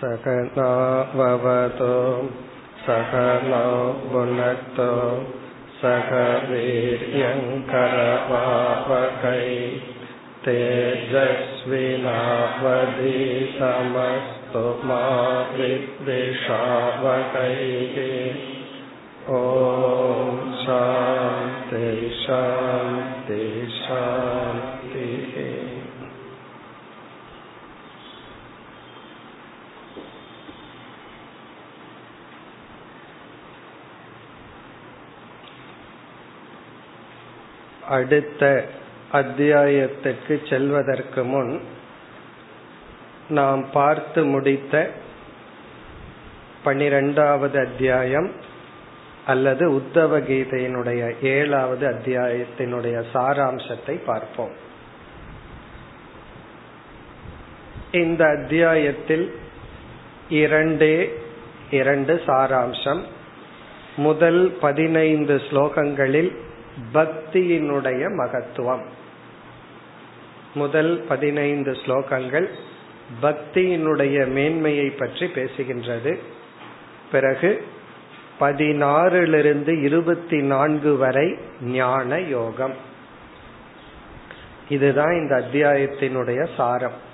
सकनाववतो सकनो भुनक्तो सह वीर्यङ्करवावकै तेजस्विनावधीतमस्तु मा विद्विषावकैः ॐ शान्ति शान्ति शान्तिः அடுத்த அத்தியாயத்துக்கு செல்வதற்கு முன் நாம் பார்த்து முடித்த பனிரெண்டாவது அத்தியாயம் அல்லது உத்தவ கீதையினுடைய ஏழாவது அத்தியாயத்தினுடைய சாராம்சத்தை பார்ப்போம். இந்த அத்தியாயத்தில் இரண்டே இரண்டு சாராம்சம் முதல் பதினைந்து ஸ்லோகங்களில் பக்தியினுடைய மகத்துவம். முதல் பதினைந்து ஸ்லோகங்கள் பக்தியினுடைய மேன்மையை பற்றி பேசுகின்றது. பிறகு பதினாறிலிருந்து இருபத்தி நான்கு வரை ஞான யோகம். இதுதான் இந்த அத்தியாயத்தினுடைய சாரம்.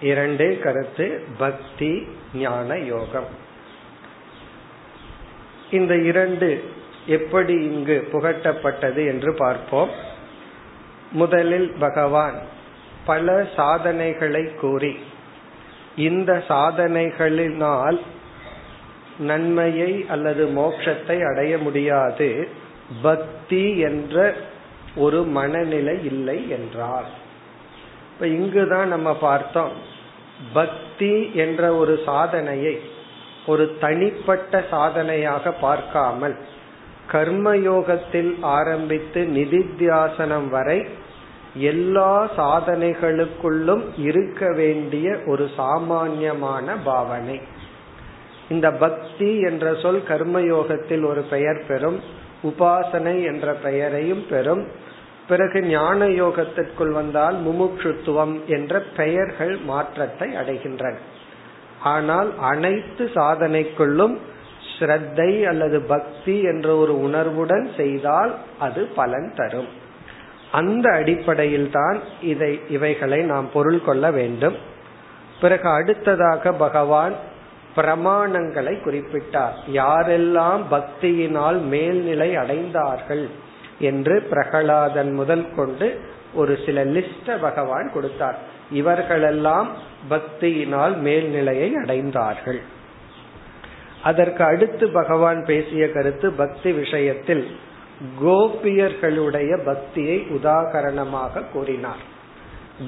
இரண்டே கருத்து பக்தி ஞான யோகம். இந்த இரண்டு எப்படி இங்கு புகட்டப்பட்டது என்று பார்ப்போம். முதலில் பகவான் பல சாதனைகளை கூறி இந்த சாதனைகளினால் நன்மையை அல்லது மோட்சத்தை அடைய முடியாது பக்தி என்ற ஒரு மனநிலை இல்லை என்றார். இப்ப இங்குதான் நம்ம பார்த்தோம் பக்தி என்ற ஒரு சாதனையை ஒரு தனிப்பட்ட சாதனையாக பார்க்காமல் கர்மயோகத்தில் ஆரம்பித்து நிதித்தியாசனம் வரை எல்லா சாதனைகளுக்குள்ளும் இருக்க வேண்டிய ஒரு சாமான்யமான பாவனை. இந்த பக்தி என்ற சொல் கர்மயோகத்தில் ஒரு பெயர் பெறும் உபாசனை என்ற பெயரையும் பெறும். பிறகு ஞான யோகத்திற்குள் வந்தால் முமுட்சுத்துவம் என்ற பெயர்கள் மாற்றத்தை அடைகின்றன. ஆனால் அனைத்து சாதனைக்குள்ளும் ஸ்ரத்தை அல்லது பக்தி என்ற ஒரு உணர்வுடன் செய்தால் அது பலன் தரும். அந்த அடிப்படையில் தான் இதை இவைகளை நாம் பொருள் கொள்ள வேண்டும். பிறகு அடுத்ததாக பகவான் பிரமாணங்களை குறிப்பிட்டார். யாரெல்லாம் பக்தியினால் மேல்நிலை அடைந்தார்கள் என்று பிரகலாதன் முதல் கொண்டு ஒரு சில லிஸ்ட பகவான் கொடுத்தார். இவர்களெல்லாம் பக்தியினால் மேல்நிலையை அடைந்தார்கள். அதற்கு அடுத்து பகவான் பேசிய கருத்து பக்தி விஷயத்தில் கோபியர்களுடைய பக்தியை உதாகரணமாக கூறினார்.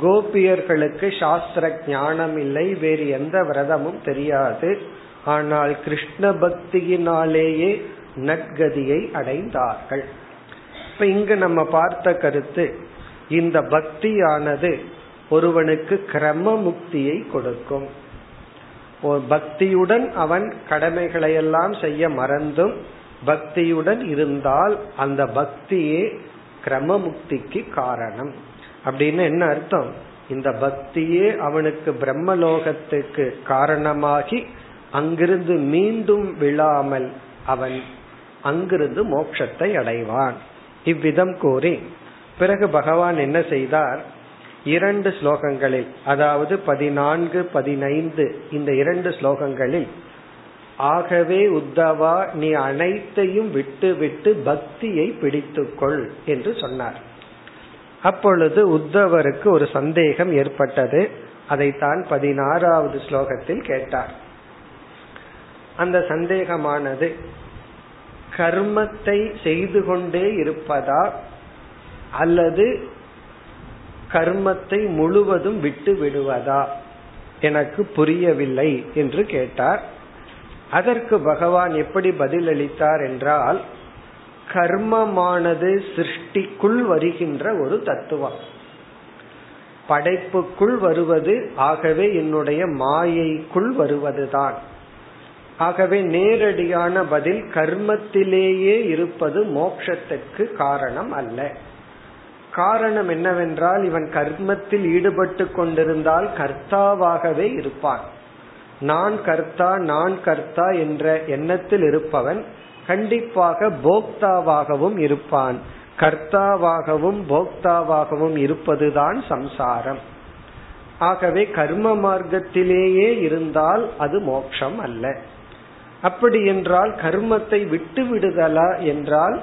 கோபியர்களுக்கு சாஸ்திர ஞானம் இல்லை வேறு எந்த விரதமும் தெரியாது. ஆனால் கிருஷ்ண பக்தியினாலேயே நற்கதியை அடைந்தார்கள். இப்ப இங்கு நம்ம பார்த்த கருத்து இந்த பக்தியானது ஒருவனுக்கு கிரம முக்தியை கொடுக்கும். பக்தியுடன் அவன் கடமைகளை எல்லாம் செய்ய மறந்தும் பக்தியுடன் இருந்தால் அந்த பக்தியே கிரமமுக்திக்கு காரணம். அப்படின்னு என்ன அர்த்தம்? இந்த பக்தியே அவனுக்கு பிரம்மலோகத்துக்கு காரணமாகி அங்கிருந்து மீண்டும் விழாமல் அவன் அங்கிருந்து மோட்சத்தை அடைவான். இவ்விதம் கூறி பிறகு பகவான் என்ன செய்தார்? இரண்டு ஸ்லோகங்களில் அதாவது பதினான்கு பதினைந்து இந்த இரண்டு ஸ்லோகங்களில் ஆகவே உத்தவா நீ அனைத்தையும் விட்டுவிட்டு பக்தியை பிடித்துக்கொள் என்று சொன்னார். அப்பொழுது உத்தவருக்கு ஒரு சந்தேகம் ஏற்பட்டது. அதைத்தான் பதினாறாவது ஸ்லோகத்தில் கேட்டார். அந்த சந்தேகமானது கர்மத்தை செய்து கொண்டே இருப்பதா அல்லது கர்மத்தை முழுவதும் விட்டு விடுவதா? எனக்கு புரியவில்லை என்று கேட்டார். அதற்கு பகவான் எப்படி பதிலளித்தார் என்றால் கர்மமானது சிருஷ்டிக்குள் வருகின்ற ஒரு தத்துவம். படைப்புக்குள் வருவது ஆகவே என்னுடைய மாயைக்குள் வருவதுதான். ஆகவே நேரடியான பதில் கர்மத்திலேயே இருப்பது மோட்சத்துக்கு காரணம் அல்ல. காரணம் என்னவென்றால் இவன் கர்மத்தில் ஈடுபட்டு கொண்டிருந்தால் கர்த்தாவாகவே இருப்பான். நான் கர்த்தா நான் கர்த்தா என்ற எண்ணத்தில் இருப்பவன் கண்டிப்பாக போக்தாவாகவும் இருப்பான். கர்த்தாவாகவும் போக்தாவாகவும் இருப்பதுதான் சம்சாரம். ஆகவே கர்ம மார்க்கத்திலேயே இருந்தால் அது மோட்சம் அல்ல. அப்படி என்றால் கர்மத்தை விட்டு விடுதலா என்றால்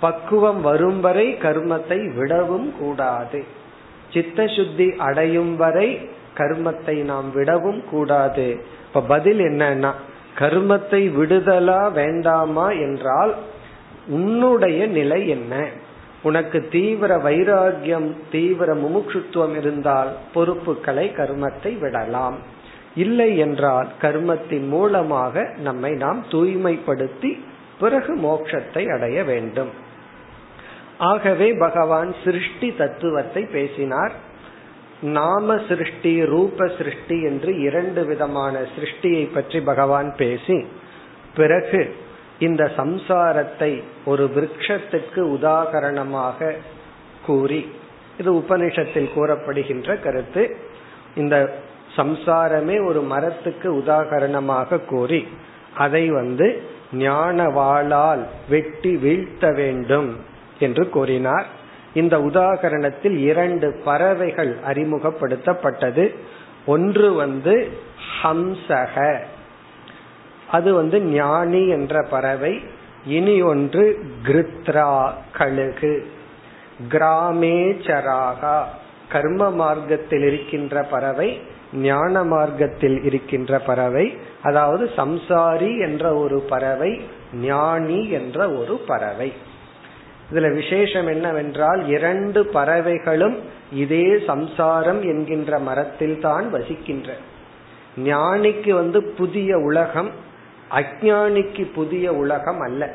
பக்குவம் வரும் வரை கர்மத்தை விடவும் கூடாது. சித்த சுத்தி அடையும் வரை கர்மத்தை நாம் விடவும் கூடாது. இப்ப பதில் என்னன்னா கர்மத்தை விடுதலா வேண்டாமா என்றால் உன்னுடைய நிலை என்ன? உனக்கு தீவிர வைராகியம் தீவிர முமுட்சுத்துவம் இருந்தால் பொறுப்புகளை கர்மத்தை விடலாம். இல்லை என்றால் கர்மத்தின் மூலமாக நம்மை நாம் தூய்மைப்படுத்தி பிறகு மோட்சத்தை அடைய வேண்டும். ஆகவே பகவான் சிருஷ்டி தத்துவத்தை பேசினார். நாம சிருஷ்டி ரூப சிருஷ்டி என்று இரண்டு விதமான சிருஷ்டியை பற்றி பகவான் பேசி பிறகு இந்த சம்சாரத்தை ஒரு விரக்ஷத்துக்கு உதாகரணமாக கூறி இது உபனிஷத்தில் கூறப்படுகின்ற கருத்து இந்த சம்சாரமே ஒரு மரத்துக்கு உதாகரணமாக கூறி அதை வந்து ஞானவாளால் வெட்டி வீழ்த்த வேண்டும். என்று கூறினார். இந்த உதாகரணத்தில் இரண்டு பறவைகள் அறிமுகப்படுத்தப்பட்டது. ஒன்று வந்து ஹம்சக. அது வந்து ஞானி என்ற பறவை. இனி ஒன்று கிருத்ரா கழுகு. கிராமேச்சராகா கர்ம மார்க்கத்தில் இருக்கின்ற பறவை ஞான மார்க்கத்தில் இருக்கின்ற பறவை அதாவது சம்சாரி என்ற ஒரு பறவை ஞானி என்ற ஒரு பறவை. இதுல விசேஷம் என்னவென்றால் இரண்டு பறவைகளும் இதே சம்சாரம் என்கின்ற மரத்தில் தான் வசிக்கின்ற. ஞானிக்கு வந்து புதிய உலகம் அஜானிக்கு புதிய உலகம் அல்ல.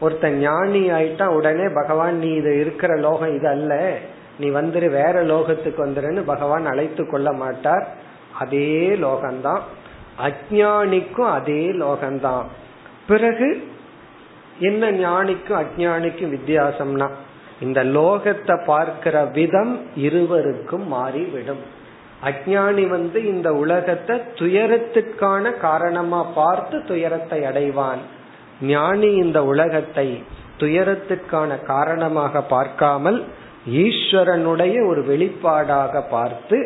ஒருத்த ஞானி ஆயிட்டா உடனே பகவான் நீ இது இருக்கிற லோகம் இது அல்ல. நீ வந்துரு வேற லோகத்துக்கு வந்துருன்னு பகவான் அழைத்து கொள்ள மாட்டார். அதே லோகம்தான். அஜானிக்கும் அதே லோகம்தான். பிறகு என்ன ஞானிக்கும் அஜானிக்கும் வித்தியாசம்னா இந்த லோகத்தை பார்க்கிற விதம் இருவருக்கும் மாறிவிடும். அஜானி வந்து இந்த உலகத்தை துயரத்துக்கான காரணமா பார்த்து துயரத்தை அடைவான். ஞானி இந்த உலகத்தை துயரத்துக்கான காரணமாக பார்க்காமல் ஈஸ்வரனுடைய ஒரு வெளிப்பாடாக பார்த்து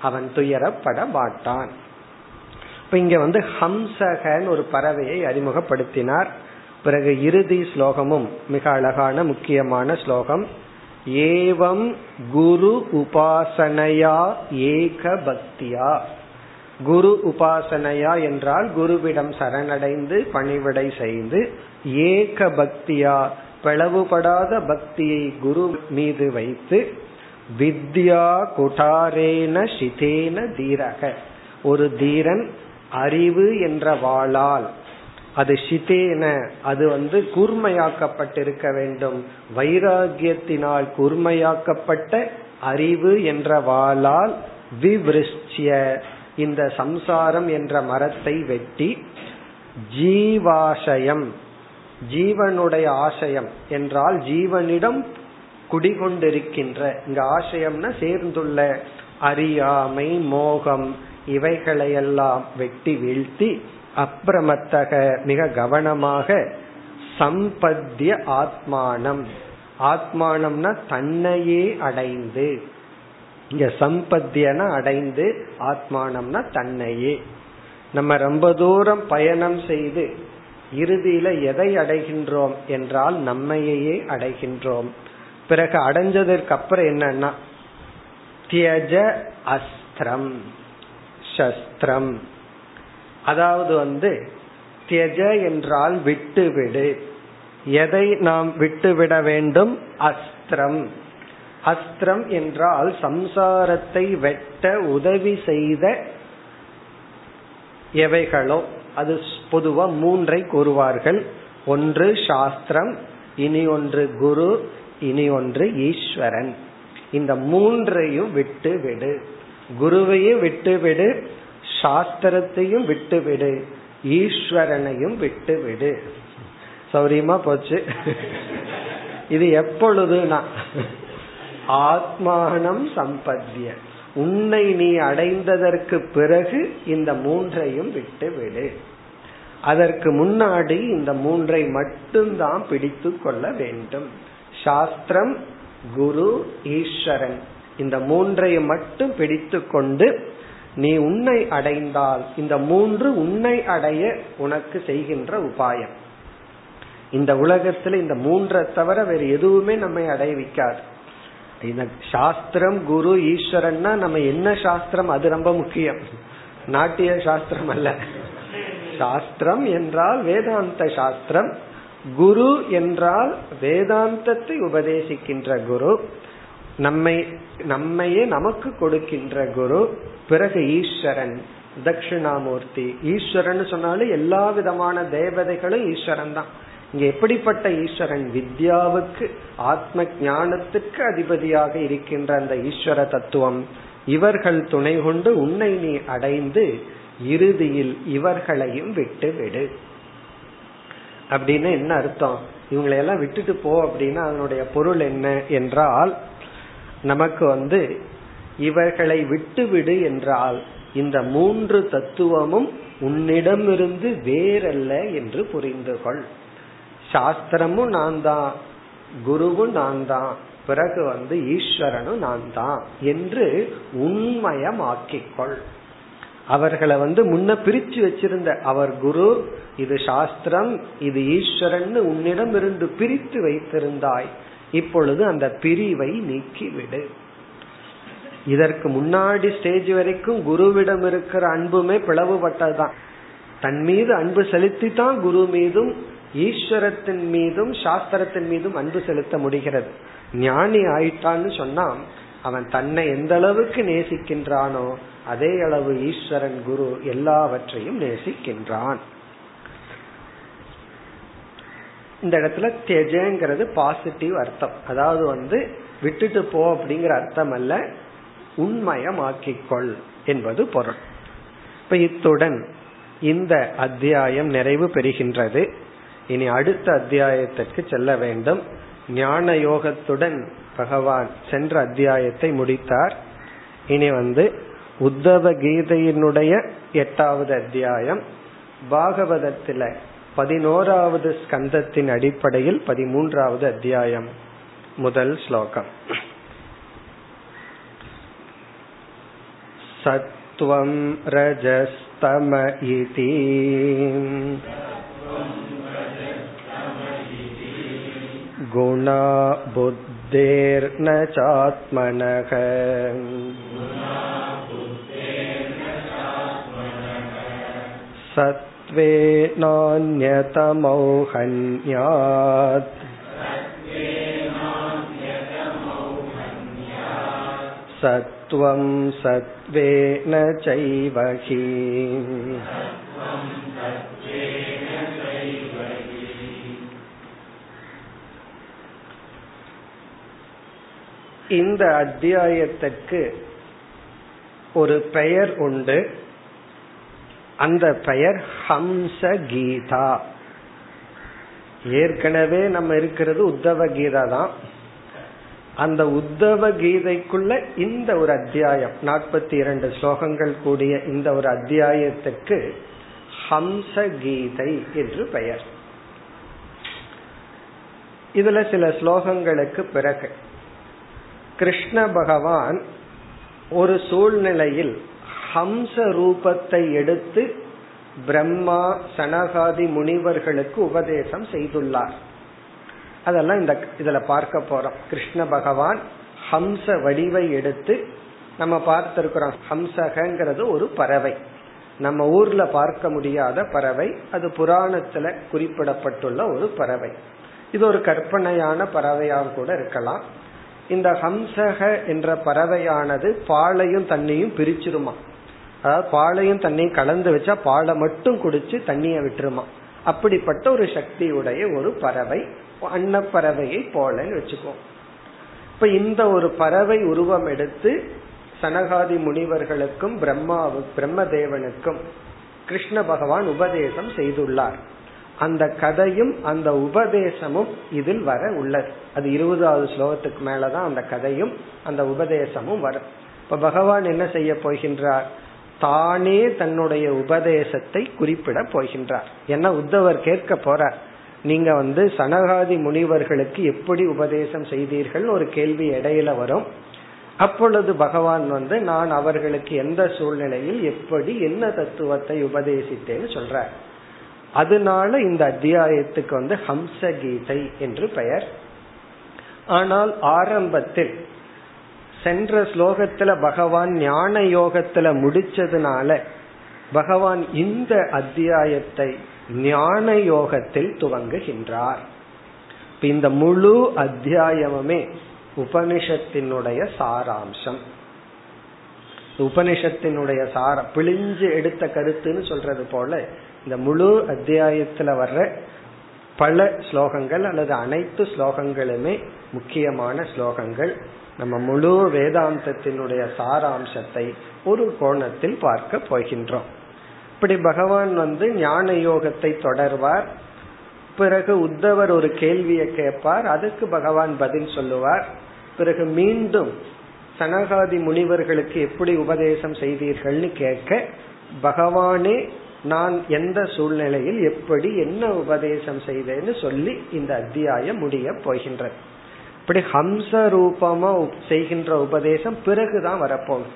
அவன் துயரப்பட மாட்டான். இப்ப இங்க வந்து ஹம்சகன் ஒரு பறவையை அறிமுகப்படுத்தினார். பிறகு இறுதி ஸ்லோகமும் மிக அழகான முக்கியமான ஸ்லோகம். ஏவம் குரு உபாசனையா ஏக பக்தியா. குரு உபாசனையா என்றால் குருவிடம் சரணடைந்து பணிவிடை செய்து ஏக பக்தியா பிளவுபடாத பக்தியை குரு மீது வைத்து வித்யா குடாரேன சிதேன தீரக. ஒரு தீரன் அறிவு என்ற வாளால் அது சிதேன அது வந்து கூர்மையாக்கப்பட்டிருக்க வேண்டும். வைராகியத்தினால் கூர்மையாக்கப்பட்ட அறிவு என்ற வாளால் விவிருஷ்ய. இந்த சம்சாரம் என்ற மரத்தை வெட்டி ஜீவாசயம். ஜீவனுடைய ஆசயம் என்றால் ஜீவனிடம் குடிகொண்டிருக்கின்ற. இங்க ஆசயம்னா சேர்ந்துள்ள அறியாமை மோகம் இவைகளையெல்லாம் வெட்டி வீழ்த்தி அப்பிரமத்தக மிக கவனமாக சம்பத்திய ஆத்மானம். ஆத்மானம்னா தன்னையே அடைந்து. இங்க சம்பத்தியன அடைந்து ஆத்மானம்னா தன்னையே. நம்ம ரொம்ப தூரம் பயணம் செய்து இறுதியில எதை அடைகின்றோம் என்றால் நம்மையே அடைகின்றோம். பிறகு அடைஞ்சதற்கு அப்புறம் என்னன்னா தியஜ அஸ்திரம் சஸ்திரம். அதாவது வந்து தியஜ என்றால் விட்டுவிடு. எதை நாம் விட்டுவிட வேண்டும்? அஸ்திரம். அஸ்திரம் என்றால் சம்சாரத்தை வெட்ட உதவி செய்த எவைகளோ அது பொதுவா மூன்றை கூறுவார்கள். ஒன்று சாஸ்திரம் இனி ஒன்று குரு இனி ஒன்று ஈஸ்வரன். இந்த மூன்றையும் விட்டு விடு குருவையும் விட்டுவிடு சாஸ்திரத்தையும் விட்டுவிடு. ஈஸ்வரனையும் விட்டுவிடு. சௌரியமா போச்சு? இது எப்பொழுதுனா ஆத்மானம் சம்பத்திய. உன்னை நீ அடைந்ததற்கு பிறகு இந்த மூன்றையும் விட்டு விடு அதற்கு முன்னாடி இந்த மூன்றை மட்டும்தான் பிடித்து கொள்ள வேண்டும். சாஸ்திரம் குரு ஈஸ்வரன். இந்த மூன்றை மட்டும் பிடித்து கொண்டு நீ உன்னை அடைந்தால் இந்த மூன்று உன்னை அடைய உனக்கு செய்கின்ற உபாயம். இந்த உலகத்துல இந்த மூன்றை தவிர வேறு எதுவுமே நம்மை அடைவிக்காது இந்த சாஸ்திரம் குரு ஈஸ்வரன்னா நம்ம என்ன சாஸ்திரம்? அது ரொம்ப முக்கியம். நாட்டிய சாஸ்திரம் அல்ல. சாஸ்திரம் என்றால் வேதாந்த சாஸ்திரம். குரு என்றால் வேதாந்தத்தை உபதேசிக்கின்ற குரு. நம்மை நம்மையே நமக்கு கொடுக்கின்ற குரு பிறகு ஈஸ்வரன் தட்சிணாமூர்த்தி. ஈஸ்வரன் சொன்னாலும் எல்லா விதமான தேவதைகளும் ஈஸ்வரன் தான். இங்க எப்படிப்பட்ட ஈஸ்வரன்? வித்யாவுக்கு ஆத்ம ஞானத்துக்கு அதிபதியாக இருக்கின்ற அந்த ஈஸ்வர தத்துவம். இவர்கள் துணை கொண்டு உன்னை நீ அடைந்து இறுதியில் இவர்களையும் விட்டு விடு அப்படின்னு என்ன அர்த்தம்? இவங்களை எல்லாம் விட்டுட்டு போ அப்படின்னா அதனுடைய பொருள் என்ன? என்றால் நமக்கு வந்து இவர்களை விட்டுவிடு என்றால் இந்த மூன்று தத்துவமும் உன்னிடமிருந்து வேறல்ல என்று புரிந்து கொள். சாஸ்திரமும் நான் தான் குருவும் நான் தான் பிறகு வந்து ஈஸ்வரனும் நான் தான் என்று உண்மயமாக்கிக்கொள் அவர்களை வந்து முன்ன பிரிச்சு வச்சிருந்த அவர் குரு இது சாஸ்திரம் இது ஈஸ்வரன் உன்னிடம் இருந்து பிரித்து வைத்திருந்தாய். இப்பொழுது அந்த பிரிவை நீக்கிவிடு. இதற்கு முன்னாடி ஸ்டேஜ் வரைக்கும் குருவிடம் இருக்கிற அன்புமே பிளவுபட்டதுதான். தன் மீது அன்பு செலுத்தி தான் குரு மீதும் ஈஸ்வரத்தின் மீதும் சாஸ்திரத்தின் மீதும் அன்பு செலுத்த முடிகிறது. ஞானி ஆயிட்டான்னு சொன்னா அவன் தன்னை எந்த அளவுக்கு நேசிக்கின்றானோ அதே அளவு ஈஸ்வரன் குரு எல்லாவற்றையும் நேசிக்கின்றான். இந்த இடத்துல தெஜங்கிறது பாசிட்டிவ் அர்த்தம். அதாவது வந்து விட்டுட்டு போ அப்படிங்கிற அர்த்தம் அல்ல உண்மயமாக்கிக்கொள் என்பது பொருள். இப்ப இத்துடன் இந்த அத்தியாயம் நிறைவு பெறுகின்றது. இனி அடுத்த அத்தியாயத்திற்கு செல்ல வேண்டும். ஞான யோகத்துடன் பகவான் சென்ற அத்தியாயத்தை முடித்தார். இனி வந்து உத்தவ கீதையினுடைய எட்டாவது அத்தியாயம். பாகவதத்தில பதினோராவது ஸ்கந்தத்தின் அடிப்படையில் பதிமூன்றாவது அத்தியாயம் முதல் ஸ்லோகம் சத்வம் ரஜஸ்தம இதி गुणा बुद्धेर्न चात्मनः सत्त्वेनान्यतमौहन्यात् सत्त्वं सत्त्वेन चैव हि இந்த அத்தியாயத்திற்கு ஒரு பெயர் உண்டு அந்த பெயர் ஹம்ச கீதா. ஏற்கனவே நம்ம இருக்கிறது உத்தவ கீதா தான். அந்த உத்தவ கீதைக்குள்ள இந்த ஒரு அத்தியாயம் நாற்பத்தி இரண்டு ஸ்லோகங்கள் கூடிய இந்த ஒரு அத்தியாயத்துக்கு ஹம்ச கீதை என்று பெயர். இதுல சில ஸ்லோகங்களுக்கு பிறகு கிருஷ்ண பகவான் ஒரு சூழ்நிலையில் ஹம்ச ரூபத்தை எடுத்து பிரம்மா சனகாதி முனிவர்களுக்கு உபதேசம் செய்துள்ளார். அதெல்லாம் இந்த இதுல பார்க்க போறோம். கிருஷ்ண பகவான் ஹம்ச வடிவை எடுத்து நம்ம பார்த்திருக்கிறோம். ஹம்சகங்கிறது ஒரு பறவை. நம்ம ஊர்ல பார்க்க முடியாத பறவை. அது புராணத்துல குறிப்பிடப்பட்டுள்ள ஒரு பறவை. இது ஒரு கற்பனையான பறவையாக கூட இருக்கலாம். இந்த ஹம்சக என்ற பறவையானது பாலையும் தண்ணியும் பிரிச்சிருமா? அதாவது பாலையும் தண்ணியும் கலந்து வச்சா பாலை மட்டும் குடிச்சு தண்ணிய விட்டுருமா? அப்படிப்பட்ட ஒரு சக்தியுடைய ஒரு பறவை அன்னப்பறவையை போலன்னு வச்சுக்கோ. இப்ப இந்த ஒரு பறவை உருவம் எடுத்து சனகாதி முனிவர்களுக்கும் பிரம்மாவு பிரம்மதேவனுக்கும் கிருஷ்ண பகவான் உபதேசம் செய்துள்ளார். அந்த கதையும் அந்த உபதேசமும் இதில் வர உள்ளது. அது இருபதாவது ஸ்லோகத்துக்கு மேலதான் அந்த கதையும் அந்த உபதேசமும் வரும். இப்ப பகவான் என்ன செய்ய போகின்றார்? தானே தன்னுடைய உபதேசத்தை குறிப்பிட போகின்றார். என்ன உத்தவர் கேட்க போறார் நீங்க வந்து சனகாதி முனிவர்களுக்கு எப்படி உபதேசம் செய்தீர்கள் ஒரு கேள்வி இடையில வரும். அப்பொழுது பகவான் வந்து நான் அவர்களுக்கு எந்த சூழ்நிலையில் எப்படி என்ன தத்துவத்தை உபதேசித்தேன்னு சொல்றார். அதனால இந்த அத்தியாயத்துக்கு வந்து ஹம்ச கீதை என்று பெயர். ஆனால் ஆரம்பத்தில் சென்ற ஸ்லோகத்துல பகவான் ஞான யோகத்துல முடிச்சதுனால பகவான் இந்த அத்தியாயத்தை ஞான யோகத்தில் துவங்குகின்றார். இந்த முழு அத்தியாயமுமே உபனிஷத்தினுடைய சாராம்சம். உபனிஷத்தினுடைய சார பிழிஞ்சு எடுத்த கருத்துன்னு சொல்றது போல இந்த முழு அத்தியாயத்துல வர்ற பல ஸ்லோகங்கள் அல்லது அனைத்து ஸ்லோகங்களுமே முக்கியமான ஸ்லோகங்கள். நம்ம முழு வேதாந்தத்தினுடைய சாராம்சத்தை ஒரு கோணத்தில் பார்க்க போகின்றோம். இப்படி பகவான் வந்து ஞான யோகத்தை தொடர்வார். பிறகு உத்தவர் ஒரு கேள்வியை கேட்பார். அதுக்கு பகவான் பதில் சொல்லுவார். பிறகு மீண்டும் சனகாதி முனிவர்களுக்கு எப்படி உபதேசம் செய்தீர்கள்னு கேட்க பகவானே நான் எந்த சூழ்நிலையில் எப்படி என்ன உபதேசம் செய்தேன்னு சொல்லி இந்த அத்தியாயம் முடிய போகின்றது. இப்படி ஹம்ச ரூபமா செய்கின்ற உபதேசம் பிறகுதான் வரப்போகும்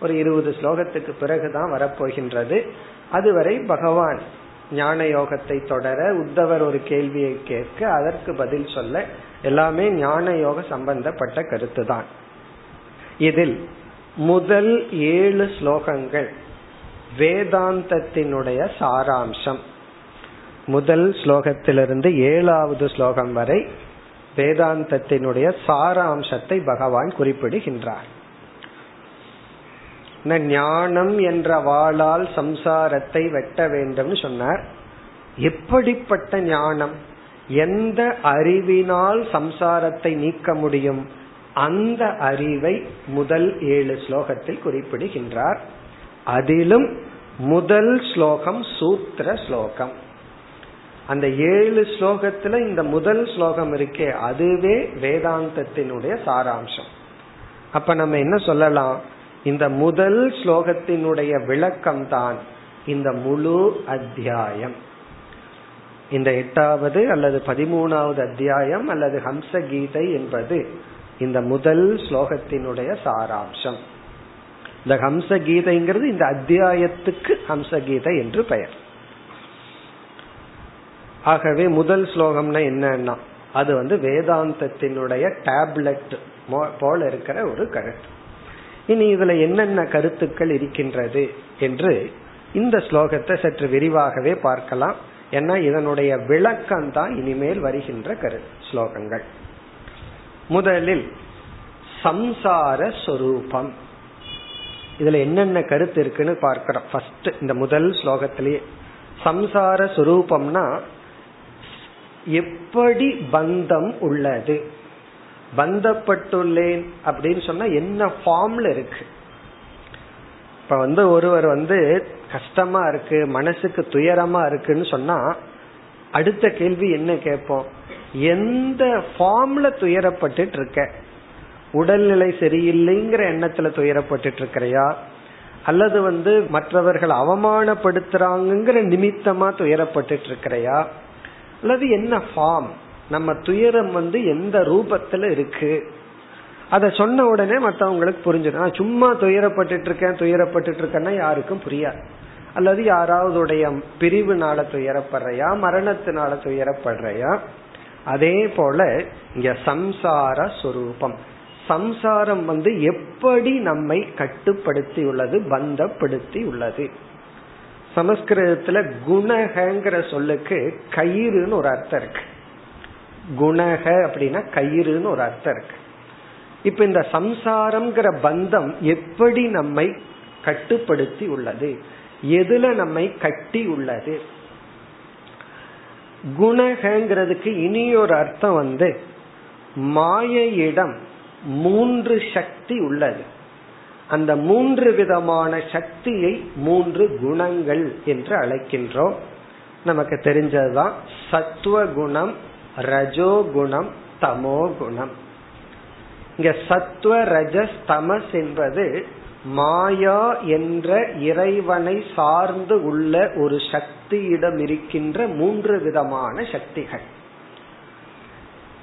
ஒரு இருபது ஸ்லோகத்துக்கு பிறகுதான் வரப்போகின்றது. அதுவரை பகவான் ஞான யோகத்தை தொடர உத்தவர் ஒரு கேள்வியை கேட்க அதற்கு பதில் சொல்ல எல்லாமே ஞான யோக சம்பந்தப்பட்ட கருத்து தான் இதில் முதல் ஏழு ஸ்லோகங்கள் வேதாந்தத்தினுடைய சாராம்சம். முதல் ஸ்லோகத்திலிருந்து ஏழாவது ஸ்லோகம் வரை வேதாந்தத்தினுடைய சாராம்சத்தை பகவான் குறிப்பிடுகின்றார். ஞானம் என்ற வாளால் சம்சாரத்தை வெட்ட வேண்டும் சொன்னார். எப்படிப்பட்ட ஞானம்? எந்த அறிவினால் சம்சாரத்தை நீக்க முடியும்? அந்த அறிவை முதல் ஏழு ஸ்லோகத்தில் குறிப்பிடுகின்றார். அதிலும் முதல் ஸ்லோகம் சூத்திர ஸ்லோகம். அந்த ஏழு ஸ்லோகத்துல இந்த முதல் ஸ்லோகம் இருக்கே அதுவே வேதாந்தத்தினுடைய சாராம்சம். அப்ப நம்ம என்ன சொல்லலாம்? இந்த முதல் ஸ்லோகத்தினுடைய விளக்கம் தான் இந்த முழு அத்தியாயம். இந்த எட்டாவது அல்லது பதிமூணாவது அத்தியாயம் அல்லது ஹம்ச கீதை என்பது இந்த முதல் ஸ்லோகத்தினுடைய சாராம்சம். இந்த ஹம்ச கீதைங்கிறது இந்த அத்தியாயத்துக்கு ஹம்ச கீதை என்று பெயர். ஆகவே முதல் ஸ்லோகம்னா என்னன்னா அது வந்து வேதாந்தத்தினுடைய டேப்லெட் போல இருக்கிற ஒரு கருத்து. இனி இதுல என்னென்ன கருத்துக்கள் இருக்கின்றது என்று இந்த ஸ்லோகத்தை சற்று விரிவாகவே பார்க்கலாம். ஏன்னா இதனுடைய விளக்கம் தான் இனிமேல் வருகின்ற கரு ஸ்லோகங்கள். முதலில் சம்சார சொரூபம். இதுல என்னென்ன கருத்து இருக்குன்னு பார்க்கிறோம். ஃபர்ஸ்ட் இந்த முதல் ஸ்லோகத்திலேயே. சம்சார சுரூபம்னா எப்படி பந்தம் உள்ளது? பந்தப்பட்டுள்ளேன் அப்படின்னு சொன்னா என்ன ஃபார்ம்ல இருக்கு? இப்ப வந்து ஒருவர் வந்து கஷ்டமா இருக்கு மனசுக்கு துயரமா இருக்குன்னு சொன்னா அடுத்த கேள்வி என்ன கேட்போம்? எந்த ஃபார்ம்ல துயரப்பட்டு இருக்க? உடல்நிலை சரியில்லைங்கிற எண்ணத்துல துயரப்பட்டு இருக்கிறையா அல்லது வந்து மற்றவர்கள் அவமானப்படுத்துறாங்கிற நிமித்தமா துயரப்பட்டு இருக்கிறையா அல்லது என்ன ஃபார்ம் நம்ம துயரம் வந்து எந்த ரூபத்துல இருக்கு? அத சொன்ன உடனே மற்றவங்களுக்கு புரிஞ்சிடும். சும்மா துயரப்பட்டு இருக்கேன் துயரப்பட்டு இருக்கேன்னா யாருக்கும் புரியாது. அல்லது யாராவதுடைய பிரிவுனால துயரப்படுறையா? மரணத்தினால துயரப்படுறையா? அதே போல இங்க சம்சார சுரூபம். சம்சாரம் வந்து எப்படி நம்மை கட்டுப்படுத்தி உள்ளது பந்தப்படுத்தி உள்ளது சமஸ்கிருதத்துல குணகங்கிற சொல்லுக்கு கயிறுன்னு ஒரு அர்த்தம் இருக்கு. குணக அப்படின்னா கயிறுன்னு ஒரு அர்த்தம் இருக்கு. இப்ப இந்த சம்சாரம்ங்கிற பந்தம் எப்படி நம்மை கட்டுப்படுத்தி உள்ளது எதுல நம்மை கட்டி உள்ளது குணகங்கிறதுக்கு இனி ஒரு அர்த்தம் வந்து மாயையிடம் மூன்று சக்தி உள்ளது. அந்த மூன்று விதமான சக்தியை மூன்று குணங்கள் என்று அழைக்கின்றோம். நமக்கு தெரிஞ்சதுதான் சத்துவ குணம் ரஜோ குணம் தமோ குணம். இங்க சத்துவ ரஜஸ் தமஸ் என்பது மாயா என்ற இறைவனை சார்ந்து உள்ள ஒரு சக்தியிடம் இருக்கின்ற மூன்று விதமான சக்திகள்.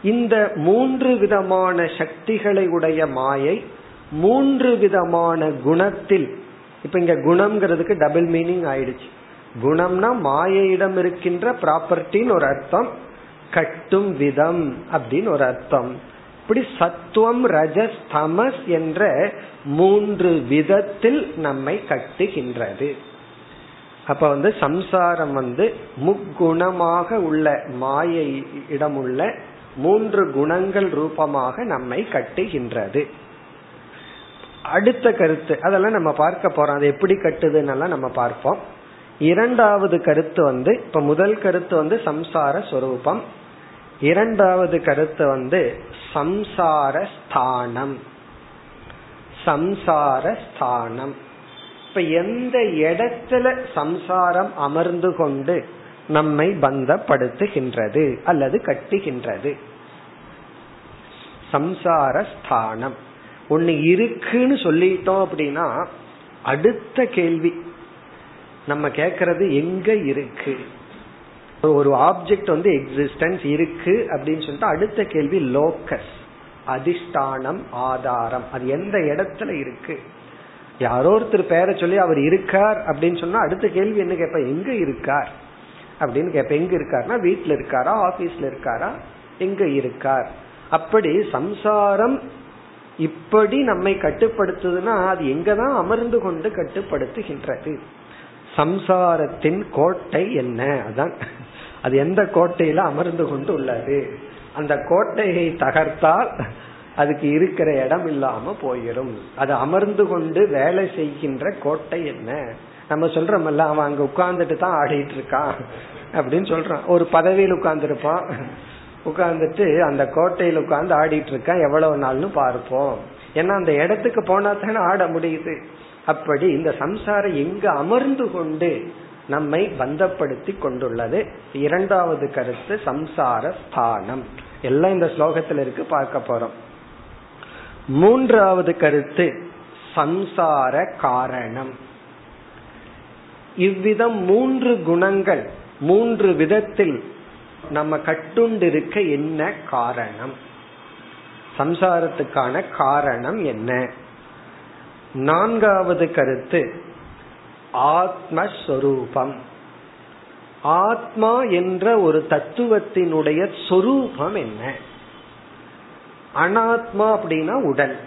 இந்த மூன்று விதமான சக்திகளை உடைய மாயை மூன்று விதமான குணத்தில் இப்ப இங்க குணம்ங்கிறதுக்கு டபுள் மீனிங் ஆயிடுச்சு. குணம்னா மாயையிடம் இருக்கின்ற ப்ராப்பர்ட்டின்னு ஒரு அர்த்தம் கட்டும் விதம் அப்படின்னு ஒரு அர்த்தம். இப்படி சத்துவம் ரஜஸ் தமஸ் என்ற மூன்று விதத்தில் நம்மை கட்டுகின்றது. அப்ப வந்து சம்சாரம் வந்து முக்குணமாக உள்ள மாயையிடம் உள்ள மூன்று குணங்கள் ரூபமாக நம்மை கட்டுகின்றது. அடுத்த கருத்து அதெல்லாம் நம்ம பார்க்க போறோம். அது எப்படி கட்டுதுன்னு நம்ம பார்ப்போம். இரண்டாவது கருத்து வந்து இப்ப முதல் கருத்து வந்து சம்சார சொரூபம். இரண்டாவது கருத்து வந்து சம்சார ஸ்தானம். சம்சார ஸ்தானம். இப்ப எந்த இடத்துல சம்சாரம் அமர்ந்து கொண்டு நம்மை பந்தப்படுத்துகின்றது அல்லது கட்டுகின்றது? சம்சார ஸ்தானம் ஒன்னு இருக்குன்னு சொல்லிட்டோம் அப்படின்னா அடுத்த கேள்வி. நம்ம கேக்குறது எங்க இருக்கு? ஒரு ஆப்ஜெக்ட் வந்து எக்ஸிஸ்டன்ஸ் இருக்கு அப்படின்னு சொல்லிட்டு அடுத்த கேள்வி லோக்கஸ் அதிஷ்டானம் ஆதாரம். அது எந்த இடத்துல இருக்கு? யாரோ ஒருத்தர் பேரை சொல்லி அவர் இருக்கார் அப்படின்னு சொன்னா அடுத்த கேள்வி என்ன கேட்ப? எங்க இருக்கார்? அப்படின்னு கேட்ப. எங்க இருக்காருன்னா வீட்டுல இருக்காரா ஆபீஸ்ல இருக்காரா? எங்க இருக்கார்? அப்படி சம்சாரம் இப்படி நம்மை கட்டுப்படுத்துதுன்னா அது எங்கதான் அமர்ந்து கொண்டு கட்டுப்படுத்துகின்றது. சம்சாரத்தின் கோட்டை என்ன? அதான். அது எந்த கோட்டையில அமர்ந்து கொண்டு உள்ளது? அந்த கோட்டையை தகர்த்தால் அதுக்கு இருக்கிற இடம் இல்லாம போயிடும். அது அமர்ந்து கொண்டு வேலை செய்கின்ற கோட்டை என்ன? நம்ம சொல்றோம்ல அவன் அங்க உட்கார்ந்துட்டு தான் ஆடிட்டு இருக்கான் அப்படின்னு சொல்றான். ஒரு பதவியில் உட்கார்ந்து இருப்பான் உட்கார்ந்துட்டு அந்த கோட்டையில் உட்கார்ந்து ஆடிட்டு இருக்கான். எவ்வளவு நாள்னு பார்ப்போம். ஏன்னா அந்த இடத்துக்கு போனா தானே ஆட முடியுது. அப்படி இந்த சம்சாரம் எங்க அமர்ந்து கொண்டு நம்மை பந்தப்படுத்தி கொண்டுள்ளது? இரண்டாவது கருத்து சம்சார ஸ்தானம். எல்லாம் இந்த ஸ்லோகத்தில் இருக்கு. பார்க்க போறோம். மூன்றாவது கருத்து சம்சார காரணம். இவ்விதம் மூன்று குணங்கள் மூன்று விதத்தில் நம்ம கட்டுண்டிருக்க என்ன காரணம்? சம்சாரத்துக்கான காரணம் என்ன? நான்காவது கருத்து ஆத்மஸ்வரூபம். ஆத்மா என்ற ஒரு தத்துவத்தினுடைய சொரூபம் என்ன? அனாத்மா அப்படின்னா உடல்.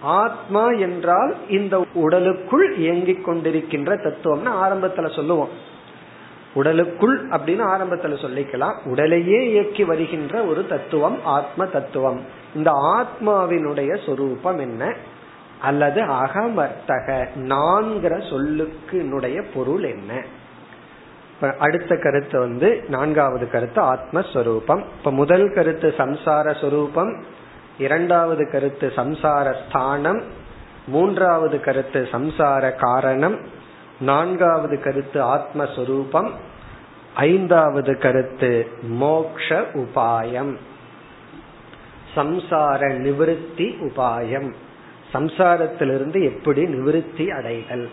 ஆத்மா என்றால் இந்த உடலுக்குள் இயங்கிக் கொண்டிருக்கின்ற தத்துவம்னு ஆரம்பத்துல சொல்லுவோம். உடலுக்குள் அப்படின்னு ஆரம்பத்துல சொல்லிக்கலாம். உடலையே இயக்கி வருகின்ற ஒரு தத்துவம் ஆத்ம தத்துவம். இந்த ஆத்மாவினுடைய சொரூபம் என்ன? அல்லது அகமர்த்தக நான்கிற சொல்லுக்கு பொருள் என்ன? அடுத்த கருத்து வந்து நான்காவது கருத்து ஆத்மஸ்வரூபம். இப்ப முதல் கருத்து சம்சார சொரூபம் இரண்டாவது கருத்து சம்சார ஸ்தானம் மூன்றாவது கருத்து சம்சார காரணம் நான்காவது கருத்து ஆத்மஸ்வரூபம். ஐந்தாவது கருத்து மோக்ஷ உபாயம். சம்சார நிவிருத்தி உபாயம். சம்சாரத்திலிருந்து எப்படி நிவிருத்தி அடைதல்?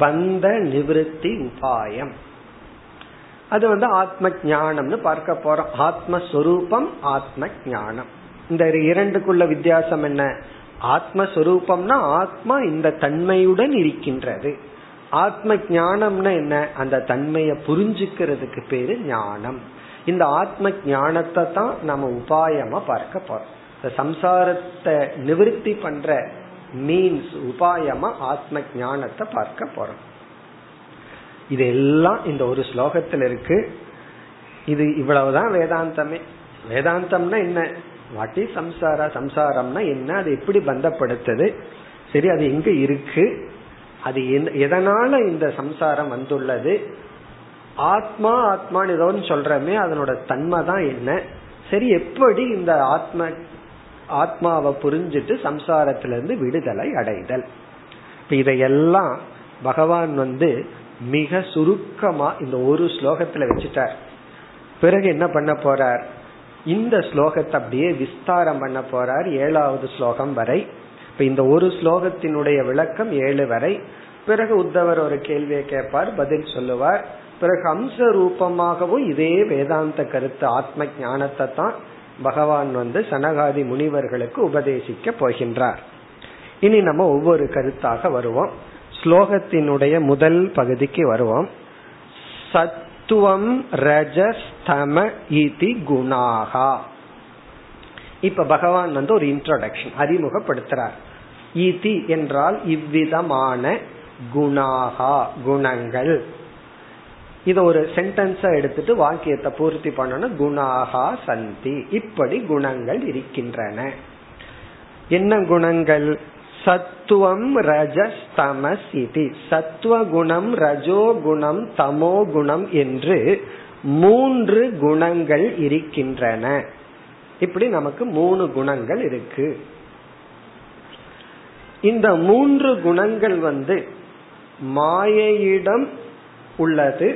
பந்த நிவிருத்தி உபாயம். அது வந்து ஆத்ம ஞானம்னு பார்க்க போறோம். ஆத்மஸ்வரூபம் ஆத்ம ஞானம் இந்த இரண்டுக்குள்ள வித்தியாசம் என்ன? ஆத்மஸ்வரூபம்னா ஆத்மா இந்த தன்மையுடன் இருக்கின்றது. ஆத்ம ஞானம்னா என்ன? அந்த தன்மையை புரிஞ்சுக்கிறதுக்கு பேரு ஞானம். இந்த ஆத்ம ஞானத்தை தான் நம்ம உபாயமா பார்க்க போறோம். இந்த சம்சாரத்தை நிவர்த்தி பண்ற மீன்ஸ் உபாயமா ஆத்ம ஞானத்தை பார்க்க போறோம். இது எல்லாம் இந்த ஒரு ஸ்லோகத்தில் இருக்கு. இது இவ்வளவுதான் வேதாந்தமே. வேதாந்தம்னா என்ன? வாட்டி சம்சாரா சம்சாரம்னா என்ன? அது எப்படி பந்தப்படுத்துது? சரி அது எங்க இருக்கு? அது எதனால இந்த சம்சாரம் வந்துள்ளது? ஆத்மா ஆத்மான்னு ஏதோ சொல்றமே அதனோட தன்மை தான் என்ன? சரி எப்படி இந்த ஆத்ம ஆத்மாவை புரிஞ்சிட்டு சம்சாரத்திலிருந்து விடுதலை அடைதல்? இப்ப இதையெல்லாம் பகவான் வந்து மிக சுருக்கமா இந்த ஒரு ஸ்லோகத்துல வச்சுட்டார். பிறகு என்ன பண்ண போறார்? இந்த ஸ்லோகத்தை அப்படியே விஸ்தாரம் பண்ண போறார் ஏழாவது ஸ்லோகம் வரை. இப்ப இந்த ஒரு ஸ்லோகத்தினுடைய விளக்கம் ஏழு வரை. பிறகு உத்தவர் ஒரு கேள்வியை கேட்பார் பதில் சொல்லுவார். பிறகு அம்ச ரூபமாகவும் இதே வேதாந்த கருத்து ஆத்ம ஞானத்தை தான் பகவான் வந்து சனகாதி முனிவர்களுக்கு உபதேசிக்க போகின்றார். இனி நம்ம ஒவ்வொரு கருத்தாக வருவோம். ஸ்லோகத்தினுடைய முதல் பகுதிக்கு வருவோம். சத்துவம் ரஜஸ்தம இதி குணாகா. இப்ப பகவான் வந்து ஒரு இன்ட்ரோடக்ஷன் அறிமுகப்படுத்துறார். இதி என்றால் இவ்விதமான குணாகா குணங்கள். இத ஒரு சென்டென்ஸா எடுத்துட்டு வாக்கியத்தை பூர்த்தி பண்ணணும். குணாகா சந்தி. இப்படி குணங்கள் இருக்கின்றன. என்ன குணங்கள்? சத்துவம் ரஜஸ் தமஸ் இது சத்துவ குணம் ரஜோ குணம் தமோ குணம் என்று மூன்று குணங்கள் இருக்கின்றன. இப்படி நமக்கு மூணு குணங்கள் இருக்கு. இந்த மூன்று குணங்கள் வந்து மாயையிடம் உள்ளது.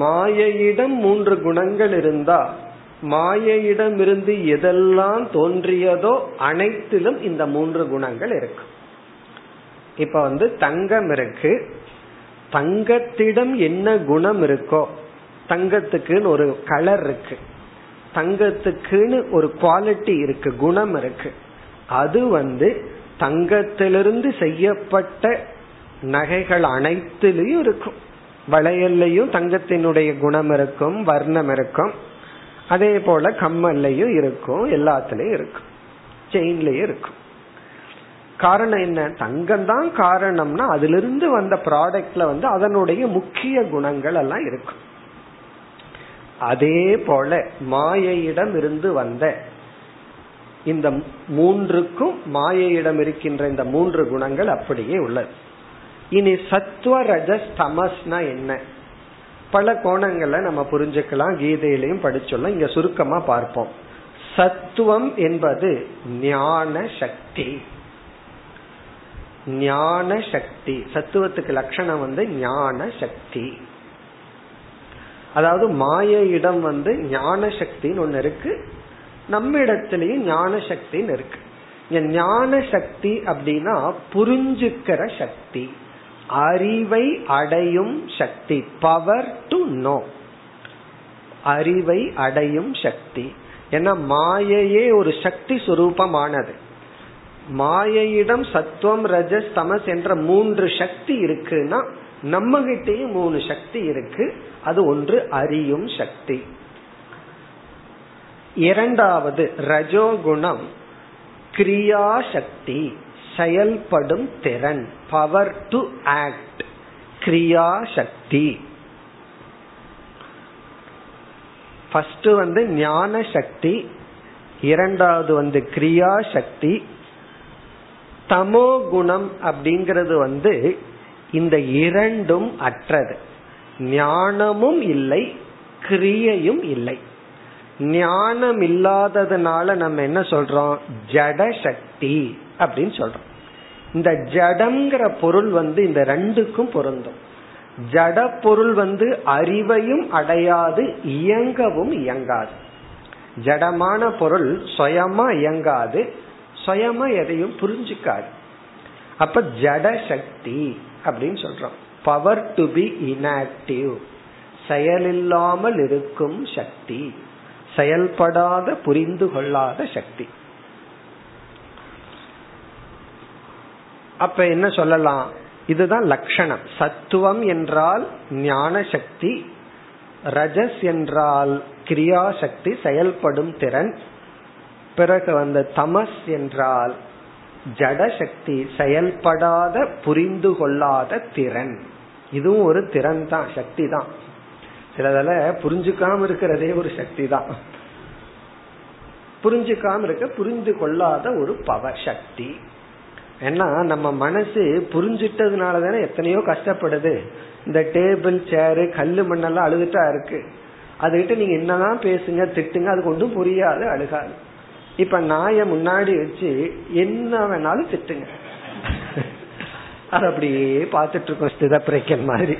மாயையிடம் மூன்று குணங்கள் இருந்தா மாயையிடமிருந்து எதெல்லாம் தோன்றியதோ அனைத்திலும் இந்த மூன்று குணங்கள் இருக்கு. இப்ப வந்து தங்கம் இருக்கு. தங்கத்திடம் என்ன குணம் இருக்கோ தங்கத்துக்குன்னு ஒரு கலர் இருக்கு. தங்கத்துக்குன்னு ஒரு குவாலிட்டி இருக்கு குணம் இருக்கு. அது வந்து தங்கத்திலிருந்து செய்யப்பட்ட நகைகள் அனைத்திலையும் இருக்கும். வளையல்லையும் தங்கத்தினுடைய குணம் இருக்கும் வர்ணம் இருக்கும். அதே போல கம்மல்லையும் இருக்கும் எல்லாத்துலயும் இருக்கும். செயின்லயும் இருக்கும். காரணம் என்ன? தங்கம் தான் காரணம்னா அதுல இருந்து வந்த ப்ராடக்ட்ல வந்து அதனுடைய முக்கிய குணங்கள் எல்லாம் இருக்கும். அதே போல மாயையிடம் இருந்து வந்த இந்த மூன்றுக்கும் மாயையிடம் இருக்கின்ற இந்த மூன்று குணங்கள் அப்படியே உள்ளது. இனி சத்துவ ரஜஸ் தமஸ்னா என்ன? பல கோணங்கள்ல நம்ம புரிஞ்சுக்கலாம் கீதையிலையும் படிச்சோம் இங்க சுருக்கமா பார்ப்போம். சத்துவம் என்பது ஞான சக்தி. ஞான சக்தி. சத்துவத்துக்கு லட்சணம் வந்து ஞான சக்தி. அதாவது மாயையிடம் வந்து ஞான சக்தின்னு ஒன்னு இருக்கு நம்ம ஞான சக்தின்னு இருக்கு. ஞான சக்தி அப்படின்னா புரிஞ்சுக்கிற சக்தி. அறிவை அடையும் சக்தி. பவர் டு நோ அறிவை அடையும் சக்தி. ஏன்னா மாயையே ஒரு சக்தி சுரூபமானது. மாயையிடம் சத்துவம் ரஜஸ் தமஸ் என்ற மூன்று சக்தி இருக்குன்னா நம்ம கிட்டேயும் மூணு சக்தி இருக்கு. அது ஒன்று அறியும் சக்தி. இரண்டாவது ரஜோகுணம் கிரியா சக்தி செயல்படும் திறன் பவர் டு ஆக்ட் கிரியா சக்தி ஃபர்ஸ்ட் வந்து ஞான சக்தி இரண்டாவது வந்து கிரியா சக்தி தமோ குணம் அப்படிங்கிறது வந்து இந்த இரண்டும் அற்றது. ஞானமும் இல்லை கிரியையும் இல்லை. ஞானம் இல்லாததுனால நம்ம என்ன சொல்றோம்? ஜட சக்தி அப்படின்னு சொல்றோம். இந்த ஜடம்ங்கிற பொருள் வந்து இந்த ரெண்டுக்கும் பொருந்தும். ஜட பொருள் வந்து அறிவையும் அடையாது இயங்கவும் இயங்காது. ஜடமான பொருள் சுயமா இயங்காது சுயமா எதையும் புரிஞ்சுக்காது. அப்ப ஜட சக்தி அப்படின்னு சொல்றோம். பவர் டு பி இன்ஆக்டிவ் செயலில்லாமல் இருக்கும் சக்தி. செயல்படாத புரிந்து கொள்ளாத சக்தி. அப்ப என்ன சொல்லலாம்? இதுதான் லட்சணம் சத்துவம் என்றால் ஞான சக்தி ரஜஸ் என்றால் கிரியா சக்தி செயல்படும் திறன். பிறகு வந்து தமஸ் என்றால் ஜட சக்தி செயல்படாத புரிந்து கொள்ளாத திறன். இதுவும் ஒரு திறன் தான் சக்தி தான் சிலதெல்லாம் புரிஞ்சுக்காம இருக்கிறதே ஒரு சக்தி தான் புரிஞ்சுக்காம இருக்க புரிந்து கொள்ளாத ஒரு பவர் சக்தி. ஏன்னா நம்ம மனசு புரிஞ்சிட்டதுனால தானே எத்தனையோ கஷ்டப்படுது. இந்த டேபிள் சேரு கல்லு மண்ணெல்லாம் அழுதுட்டா இருக்கு. அதுகிட்ட நீங்க என்னதான் பேசுங்க திட்டுங்க அது ஒன்றும் புரியாது அழுகாது. இப்ப நாய முன்னாடி வச்சு என்ன வேணாலும் திட்டுங்க. அது அப்படியே பார்த்துட்டு இருக்கோம் ஸ்திதப்பிரைக்கன் மாதிரி.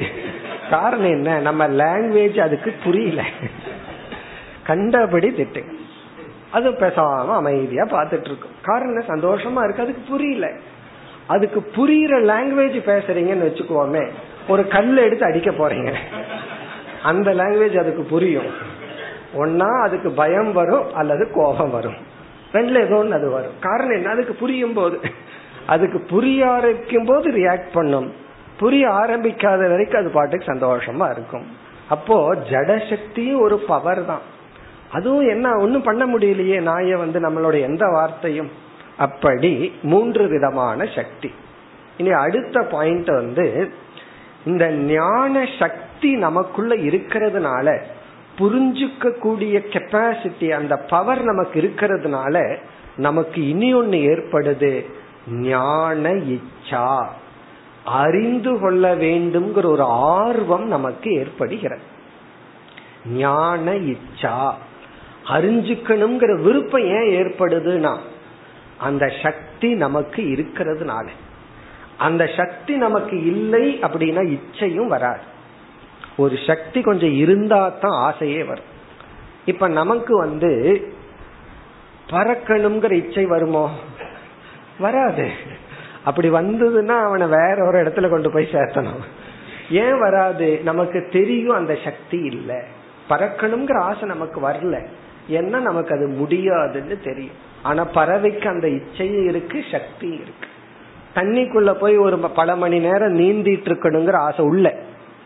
காரணம் என்ன? நம்ம லாங்குவேஜ் அதுக்கு புரியல. கண்டபடி திட்டு. அது பேசாம அமைதியா பாத்துட்டு இருக்கும் காரணம் சந்தோஷமா இருக்கு. அதுக்கு புரியல. அதுக்கு புரியுற லாங்குவேஜ் பேசுறீங்கன்னு வச்சுக்கோமே. ஒரு கல் எடுத்து அடிக்க போறீங்க. அந்த லாங்குவேஜ் அதுக்கு புரியும். ஒன்னா அதுக்கு பயம் வரும் அல்லது கோபம் வரும். ரெண்டுல ஏதோ ஒன்று அது வரும். காரணம் என்ன? அதுக்கு புரியும் போது அதுக்கு புரிய ஆரம்பிக்கும் போது ரியாக்ட் பண்ணும். புரிய ஆரம்பிக்காத வரைக்கும் அது பாட்டுக்கு சந்தோஷமா இருக்கும். அப்போ ஜடசக்தியும் ஒரு பவர் தான். அதுவும் என்ன ஒன்றும் பண்ண முடியலையே நாய வந்து நம்மளோட எந்த வார்த்தையும். அப்படி மூன்று விதமான சக்தி. இனி அடுத்த பாயிண்ட் வந்து இந்த ஞான சக்தி நமக்குள்ள இருக்கிறதுனால புரிஞ்சுக்க கூடிய கெப்பாசிட்டி அந்த பவர் நமக்கு இருக்கிறதுனால நமக்கு இனி ஒன்னு ஏற்படுது. ஞான இச்சா. அறிந்து கொள்ள வேண்டும்ங்கிற ஒரு ஆர்வம் நமக்கு ஏற்படுகிறது. ஞான இச்சா. அறிஞ்சுக்கணுங்கிற விருப்பம் ஏன் ஏற்படுதுன்னா அந்த சக்தி நமக்கு இருக்கிறதுனால. அந்த சக்தி நமக்கு இல்லை அப்படின்னா இச்சையும் வராது. ஒரு சக்தி கொஞ்சம் இருந்தா தான் ஆசையே வரும். இப்ப நமக்கு வந்து பறக்கணுங்கிற இச்சை வருமோ? வராது. அப்படி வந்ததுன்னா அவனை வேற ஒரு இடத்துல கொண்டு போய் சேர்த்தணும். ஏன் வராது? நமக்கு தெரியும் அந்த சக்தி இல்லை. பறக்கணுங்கிற ஆசை நமக்கு வரல. ஏன்னா நமக்கு அது முடியாதுன்னு தெரியும். ஆனா பறவைக்கு அந்த இச்சையும் இருக்கு சக்தி இருக்கு. தண்ணிக்குள்ள போய் ஒரு பல மணி நேரம் நீந்திட்டு இருக்கணுங்கிற ஆசை உள்ள.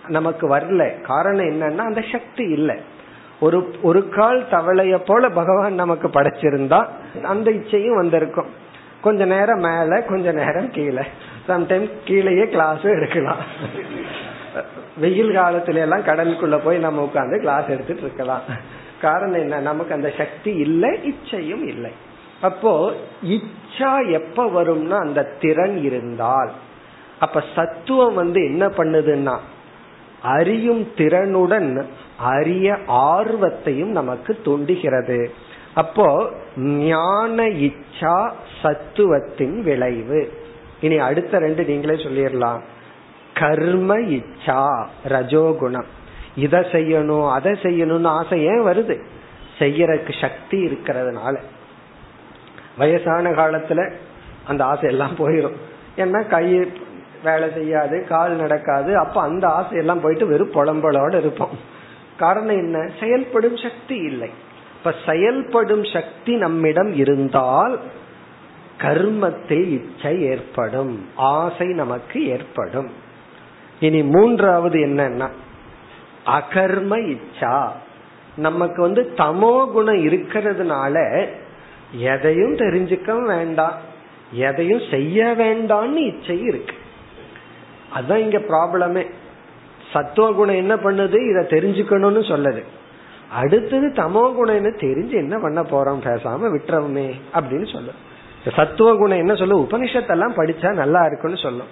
நமக்கு வரல. காரணம் என்னன்னா அந்த சக்தி இல்லை. ஒரு ஒரு கால் தவளைய போல பகவான் நமக்கு படைச்சிருந்தா அந்த இச்சையும் வந்திருக்கும். கொஞ்ச நேரம் மேல கொஞ்ச நேரம் கீழே. சம்டைம் கீழேயே கிளாஸ் எடுக்கலாம். வெயில் காலத்துல எல்லாம் கடலுக்குள்ள போய் நம்ம உட்காந்து கிளாஸ் எடுத்துட்டு இருக்கலாம். காரணம் என்ன? நமக்கு அந்த சக்தி இல்லை இச்சையும் இல்லை. அப்போ இச்சா எப்ப வரும்னா அந்த திறன் இருந்தால். அப்ப சத்துவம் வந்து என்ன பண்ணுதுன்னா அறியும் திறனுடன் அறிய ஆர்வத்தையும் நமக்கு தூண்டுகிறது. அப்போ ஞான இச்சா சத்துவத்தின் விளைவு. இனி அடுத்த ரெண்டு நீங்களே சொல்லிடலாம். கர்ம இச்சா ரஜோகுணம். இதை செய்யணும் அதை செய்யணும்னு ஆசை ஏன் வருது? செய்யறதுக்கு சக்தி இருக்கிறதுனால. வயசான காலத்துல அந்த ஆசை எல்லாம் போயிடும் ஏன்னா கை வேலை செய்யாது கால் நடக்காது அப்ப அந்த ஆசை எல்லாம் போயிட்டு வெறும் புலம்பலோட இருப்போம். காரணம் என்ன? செயல்படும் சக்தி இல்லை. இப்ப செயல்படும் சக்தி நம்மிடம் இருந்தால் கர்மத்தில் இச்சை ஏற்படும் ஆசை நமக்கு ஏற்படும். இனி மூன்றாவது என்னன்னா அகர்ம இச்சா. நமக்கு வந்து தமோ குணம் இருக்கிறதுனால எதையும் தெரிஞ்சுக்க வேண்டாம் எதையும் செய்ய வேண்டாம்னு இச்சை இருக்கு. அதுதான் இங்க ப்ராப்ளமே சத்துவ குணம் என்ன பண்ணுது? இதை தெரிஞ்சுக்கணும்னு சொல்லுது. அடுத்தது தமோ குணம்னு தெரிஞ்சு என்ன பண்ண போறோம்? பேசாம விட்டுறோமே அப்படின்னு சொல்லும். சத்துவ குணம் என்ன சொல்ல உபனிஷத்தெல்லாம் படிச்சா நல்லா இருக்குன்னு சொல்லும்.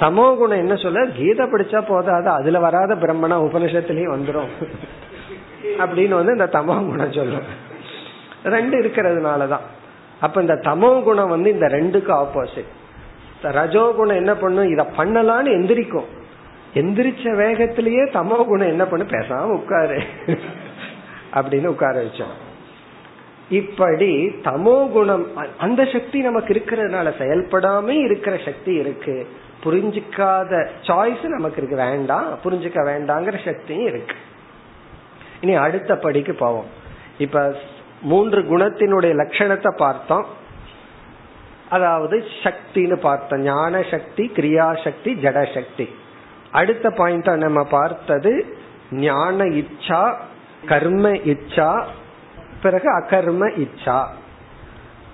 தமோ குணம் என்ன சொல்ல? கீதை படிச்சா போதாது அதுல வராத பிரம்மணா உபனிஷத்துலயும் வந்துடும் அப்படின்னு வந்து இந்த தமோ குணம் சொல்லும். ரெண்டு இருக்கிறதுனாலதான். அப்ப இந்த தமோ குணம் வந்து இந்த ரெண்டுக்கு ஆப்போசிட் ரஜோ குணம் என்ன பண்ணும்? இத பண்ணலான்னு எந்திரிக்கும். எந்திரிச்ச வேகத்திலேயே தமோ குணம் என்ன பண்ணு பேசாம உட்காரு. அப்படின்னு உட்கார வச்சோம். இப்படி தமோ குணம் அந்த சக்தி நமக்கு இருக்கிறதுனால செயல்படாம இருக்கிற சக்தி இருக்கு. புரிஞ்சிக்காத சாய்ஸ் நமக்கு இருக்கு. வேண்டாம் புரிஞ்சுக்க வேண்டாங்கிற சக்தியும் இருக்கு. இனி அடுத்த படிக்கு போவோம். இப்ப மூன்று குணத்தினுடைய லட்சணத்தை பார்த்தோம். அதாவது சக்தின்னு பார்த்தோம். ஞான சக்தி கிரியா சக்தி ஜட சக்தி. அடுத்த பாயிண்ட் நம்ம பார்த்தது ஞான இச்சா கர்ம இச்சா பிறகு அகர்ம இச்சா.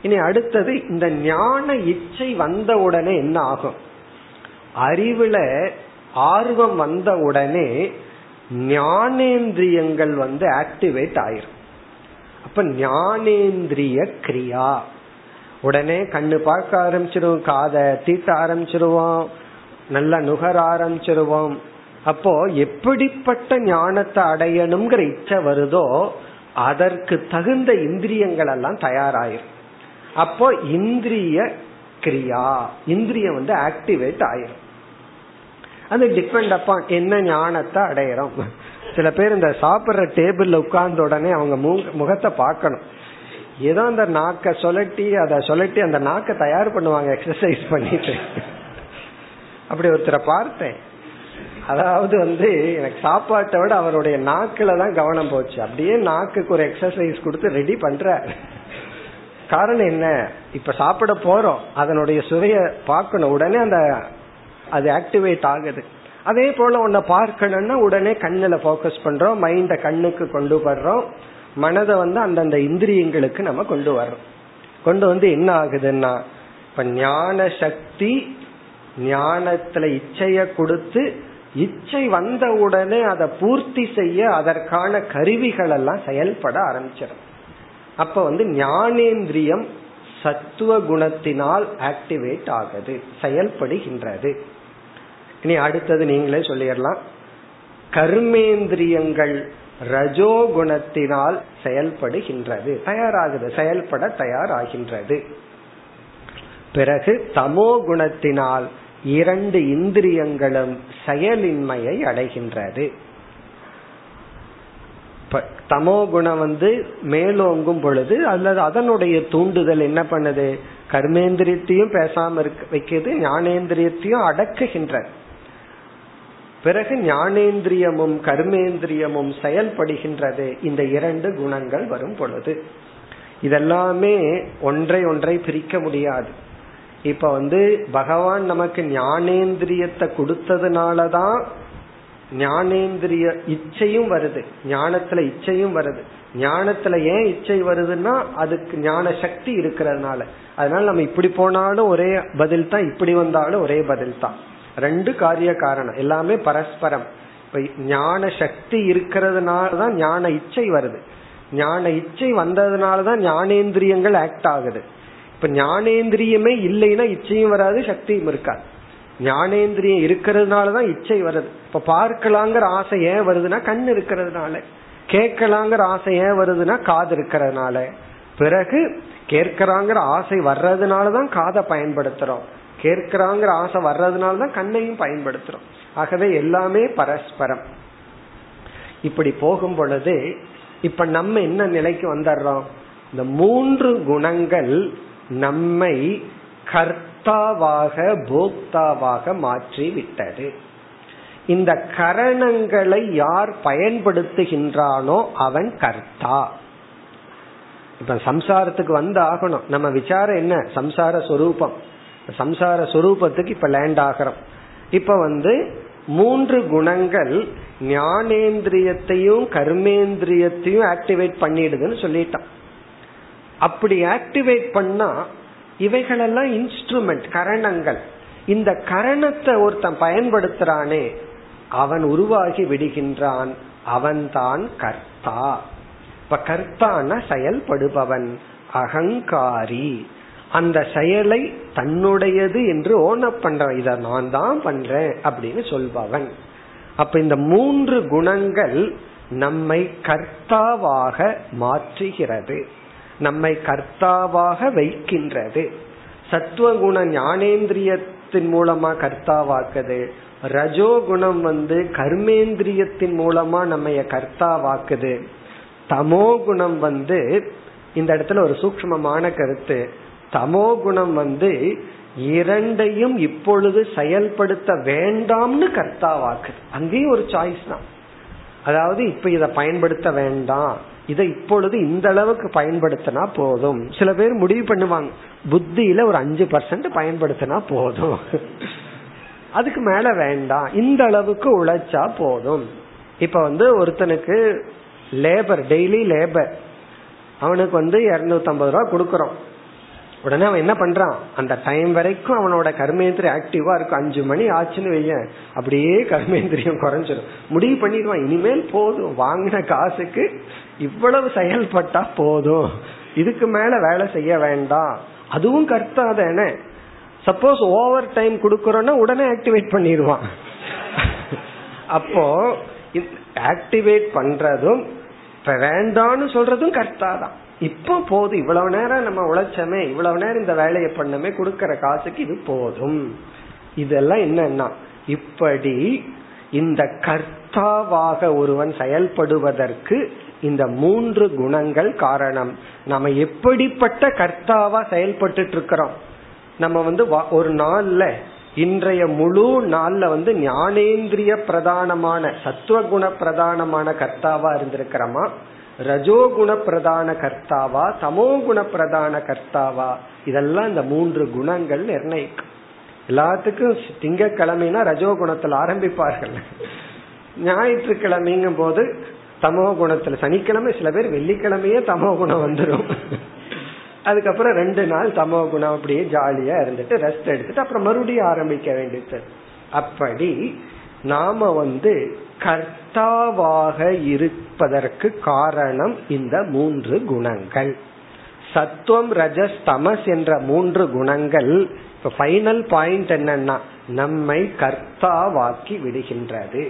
இனி அடுத்தது இந்த ஞான இச்சை வந்த உடனே என்ன ஆகும்? அறிவுல ஆர்வம் வந்த உடனே ஞானேந்திரியங்கள் வந்து ஆக்டிவேட் ஆயிரும். அப்ப ஞானேந்திரிய கிரியா. உடனே கண்ணு பார்க்க ஆரம்பிச்சிருவோம் காதை தீட்ட ஆரம்பிச்சிருவோம் நல்லா நுகர ஆரம்பிச்சிருவோம். அப்போ எப்படிப்பட்ட ஞானத்தை அடையணுங்கிற இச்சை வருதோ அதற்கு தகுந்த இந்திரியங்கள் எல்லாம் தயாராயிரும். அப்போ இந்திரிய கிரியா இந்திரியம் வந்து ஆக்டிவேட் ஆயிரும். அது டிபெண்ட் அப்பான் என்ன ஞானத்தை அடையிறோம். சில பேர் இந்த சாப்பிடுற டேபிள்ல உட்கார்ந்த உடனே அவங்க முகத்தை பார்க்கணும். ஏதோ அந்த நாக்க சொலட்டி அதை சொலட்டி அந்த நாக்க தயார் பண்ணுவாங்க எக்ஸசைஸ் பண்ணிட்டு. அப்படி ஒருத்தரை பார்த்தேன். அதாவது வந்து எனக்கு சாப்பாட்டை விட அவருடைய நாக்குல தான் கவனம் போச்சு. அப்படியே நாக்குக்கு ஒரு எக்ஸசைஸ் கொடுத்து ரெடி பண்ற காரணம் என்ன? இப்ப சாப்பிட போறோம். அதனுடைய சுவைய பார்க்கணும். உடனே அந்த அது ஆக்டிவேட் ஆகுது. அதே போல உன்னை பார்க்கணும்னா உடனே கண்ணுல போக்கஸ் பண்றோம். மைண்ட கண்ணுக்கு கொண்டு வர்றோம். மனதை வந்து அந்தந்த இந்திரியங்களுக்கு நம்ம கொண்டு வர்றோம். கொண்டு வந்து என்ன ஆகுதுன்னா இப்ப ஞான சக்தி ஞானத்துல இச்சைய கொடுத்து இச்சை வந்த உடனே அதை பூர்த்தி செய்ய அதற்கான கருவிகள் எல்லாம் செயல்பட ஆரம்பிச்சிடும். அப்ப வந்து ஞானேந்திரியம் சத்துவ குணத்தினால் ஆக்டிவேட் ஆகுது செயல்படுகின்றது. இனி அடுத்தது நீங்களே சொல்லிடலாம். கர்மேந்திரியங்கள் ரஜோகுணத்தினால் செயல்படுகின்றது தயாராகுது செயல்பட தயாராகின்றது. பிறகு தமோ குணத்தினால் இரண்டு இந்திரியங்களும் செயலின்மையை அடைகின்றது. தமோ குணம் வந்து மேலோங்கும் பொழுது அல்லது அதனுடைய தூண்டுதல் என்ன பண்ணுது? கர்மேந்திரியத்தையும் பேசாம இருக்க வைக்கிறது ஞானேந்திரியத்தையும் அடக்குகின்றது. பிறகு ஞானேந்திரியமும் கர்மேந்திரியமும் செயல்படுகின்றது. இந்த இரண்டு குணங்கள் வரும் பொழுது. இதெல்லாமே ஒன்றை ஒன்றை பிரிக்க முடியாது. இப்ப வந்து பகவான் நமக்கு ஞானேந்திரியத்தை கொடுத்ததுனாலதான் ஞானேந்திரிய இச்சையும் வருது. ஞானத்துல இச்சையும் வருது. ஞானத்துல ஏன் இச்சை வருதுன்னா அதுக்கு ஞான சக்தி இருக்கிறதுனால. அதனால நம்ம இப்படி போனாலும் ஒரே பதில் தான் இப்படி வந்தாலும் ஒரே பதில் தான் ரெண்டு காரிய காரணம். எல்லாமே பரஸ்பரம். இப்ப ஞான சக்தி இருக்கிறதுனால தான் ஞான இச்சை வருது. ஞான இச்சை வந்ததுனாலதான் ஞானேந்திரியங்கள் ஆக்ட் ஆகுது. இப்ப ஞானேந்திரியமே இல்லைன்னா இச்சையும் வராது சக்தியும் இருக்காது. ஞானேந்திரியம் இருக்கிறதுனாலதான் இச்சை வருது. இப்ப பார்க்கலாங்கிற ஆசை ஏன் வருதுன்னா கண் இருக்கிறதுனால. கேட்கலாங்கிற ஆசை ஏன் வருதுன்னா காது இருக்கிறதுனால. பிறகு கேட்கிறாங்கிற ஆசை வர்றதுனாலதான் காதை பயன்படுத்துறோம். கேட்கிறாங்கிற ஆசை வர்றதுனாலதான் கண்ணையும் பயன்படுத்துறோம். ஆகவே எல்லாமே பரஸ்பரம். இப்படி போகும் பொழுது இப்ப நம்ம என்ன நிலைக்கு வந்துடுறோம்? இந்த மூன்று குணங்கள் நம்மை கர்த்தாவாக போக்தாவாக மாற்றி விட்டது இந்த கரணங்களை யார் பயன்படுத்துகின்றானோ அவன் கர்த்தா. இப்ப சம்சாரத்துக்கு வந்து ஆகணும் நம்ம விசாரம் என்ன? சம்சார சொரூபம். சம்சார சொரூபத்துக்கு இப்ப லேண்ட் ஆகிறோம். இப்ப வந்து மூன்று குணங்கள் ஞானேந்திரியத்தையும் கர்மேந்திரியத்தையும் ஆக்டிவேட் பண்ணிடுதுன்னு சொல்லிட்டான். அப்படி ஆக்டிவேட் பண்ணா இவைகளெல்லாம் இன்ஸ்ட்ருமெண்ட் கரணங்கள். இந்த கரணத்தை ஒருத்தன் பயன்படுத்துறானே அவன் உருவாகி விடுகின்றான். அவன்தான் கர்த்தா. இப்ப கர்த்தான செயல்படுபவன் அகங்காரி. அந்த செயலை தன்னுடையது என்று ஓனப் பண்றான் இத நான் தான் பண்றேன் அப்படின்னு சொல்பவன். அப்ப இந்த மூன்று குணங்கள் நம்மை கர்த்தாவாக மாற்றுகிறது. நம்மை கர்த்தாவாக வைக்கின்றது. சத்துவகுண ஞானேந்திரியத்தின் மூலமா கர்த்தாவாக்குது. ரஜோகுணம் வந்து கர்மேந்திரியத்தின் மூலமா நம்ம கர்த்தாவாக்குது. தமோ குணம் வந்து இந்த இடத்துல ஒரு சூக்மமான கருத்து. தமோ குணம் வந்து இரண்டையும் இப்பொழுது செயல்படுத்த வேண்டாம்னு கர்த்தாவாக்குது. அங்கேயும் ஒரு சாய்ஸ் தான். அதாவது இப்ப இதை பயன்படுத்த வேண்டாம். இதை இப்பொழுது இந்த அளவுக்கு பயன்படுத்தினா போதும். சில பேர் முடிவு பண்ணுவாங்க புத்தியில ஒரு அஞ்சு பர்சன்ட் பயன்படுத்தினா போதும். அதுக்கு மேல வேண்டாம். இந்த அளவுக்கு உழைச்சா போதும். இப்ப வந்து ஒருத்தனுக்கு லேபர் டெய்லி லேபர் அவனுக்கு வந்து இருநூத்தி ஐம்பது ரூபா கொடுக்கறோம். உடனே அவன் என்ன பண்றான்? அந்த டைம் வரைக்கும் அவனோட கர்மேந்திரி ஆக்டிவா இருக்கும். அஞ்சு மணி ஆச்சுன்னு வைய அப்படியே கர்மேந்திரியம் குறைஞ்சிடும் முடிவு பண்ணிடுவான். இனிமேல் போதும். வாங்கின காசுக்கு இவ்வளவு செயல்பட்டா போதும். இதுக்கு மேல வேலை செய்ய வேண்டாம். அதுவும் கர்த்தா தானே. சப்போஸ் ஓவர் டைம் கொடுக்கறோம்னா உடனே ஆக்டிவேட் பண்ணிடுவான். அப்போ ஆக்டிவேட் பண்றதும் இப்ப வேண்டான்னு சொல்றதும் கர்த்தா தான். இப்போ போதும். இவ்வளவு நேரம் நம்ம உழைச்சமே இவ்வளவு நேரம் இந்த வேலையை பண்ணமே கொடுக்கற காசுக்கு இது போதும். இதெல்லாம் என்னன்னா இப்படி இந்த கர்த்தாவாக ஒருவன் செயல்படுவதற்கு இந்த மூன்று குணங்கள் காரணம். நம்ம எப்படிப்பட்ட கர்த்தாவா செயல்பட்டு இருக்கிறோம் நம்ம வந்து ஒரு நாள்ல இன்றைய முழு நாள்ல வந்து ஞானேந்திரிய பிரதானமான சத்துவகுண பிரதானமான கர்த்தாவா இருந்திருக்கிறோமா? ரஜோகுண பிரதான கர்த்தாவா தமோகுண பிரதான கர்த்தாவா? இதெல்லாம் இந்த மூன்று குணங்கள் நிர்ணயிக்கும். எல்லாத்துக்கும் திங்கக்கிழமைனா ரஜோகுணத்தில் ஆரம்பிப்பார்கள். ஞாயிற்றுக்கிழமைங்கும் போது தமோ குணத்துல சனிக்கிழமை சில பேர் வெள்ளிக்கிழமையே தமோ குணம் வந்துடும் அதுக்கப்புறம் ரெண்டு நாள் தமோ குணம் அப்படியே ஜாலியா இருந்துட்டு ரெஸ்ட் எடுத்துட்டு அப்புறம் மறுபடியும் ஆரம்பிக்க வேண்டியது. அப்படி நாம வந்து கர்த்தாவாக இருப்பதற்கு காரணம் இந்த மூன்று குணங்கள். சத்துவம் ரஜஸ் தமஸ் என்ற மூன்று குணங்கள். இப்ப ஃபைனல் பாயிண்ட் என்னன்னா நம்மை கர்த்தாவாக்கி விடுகின்றது.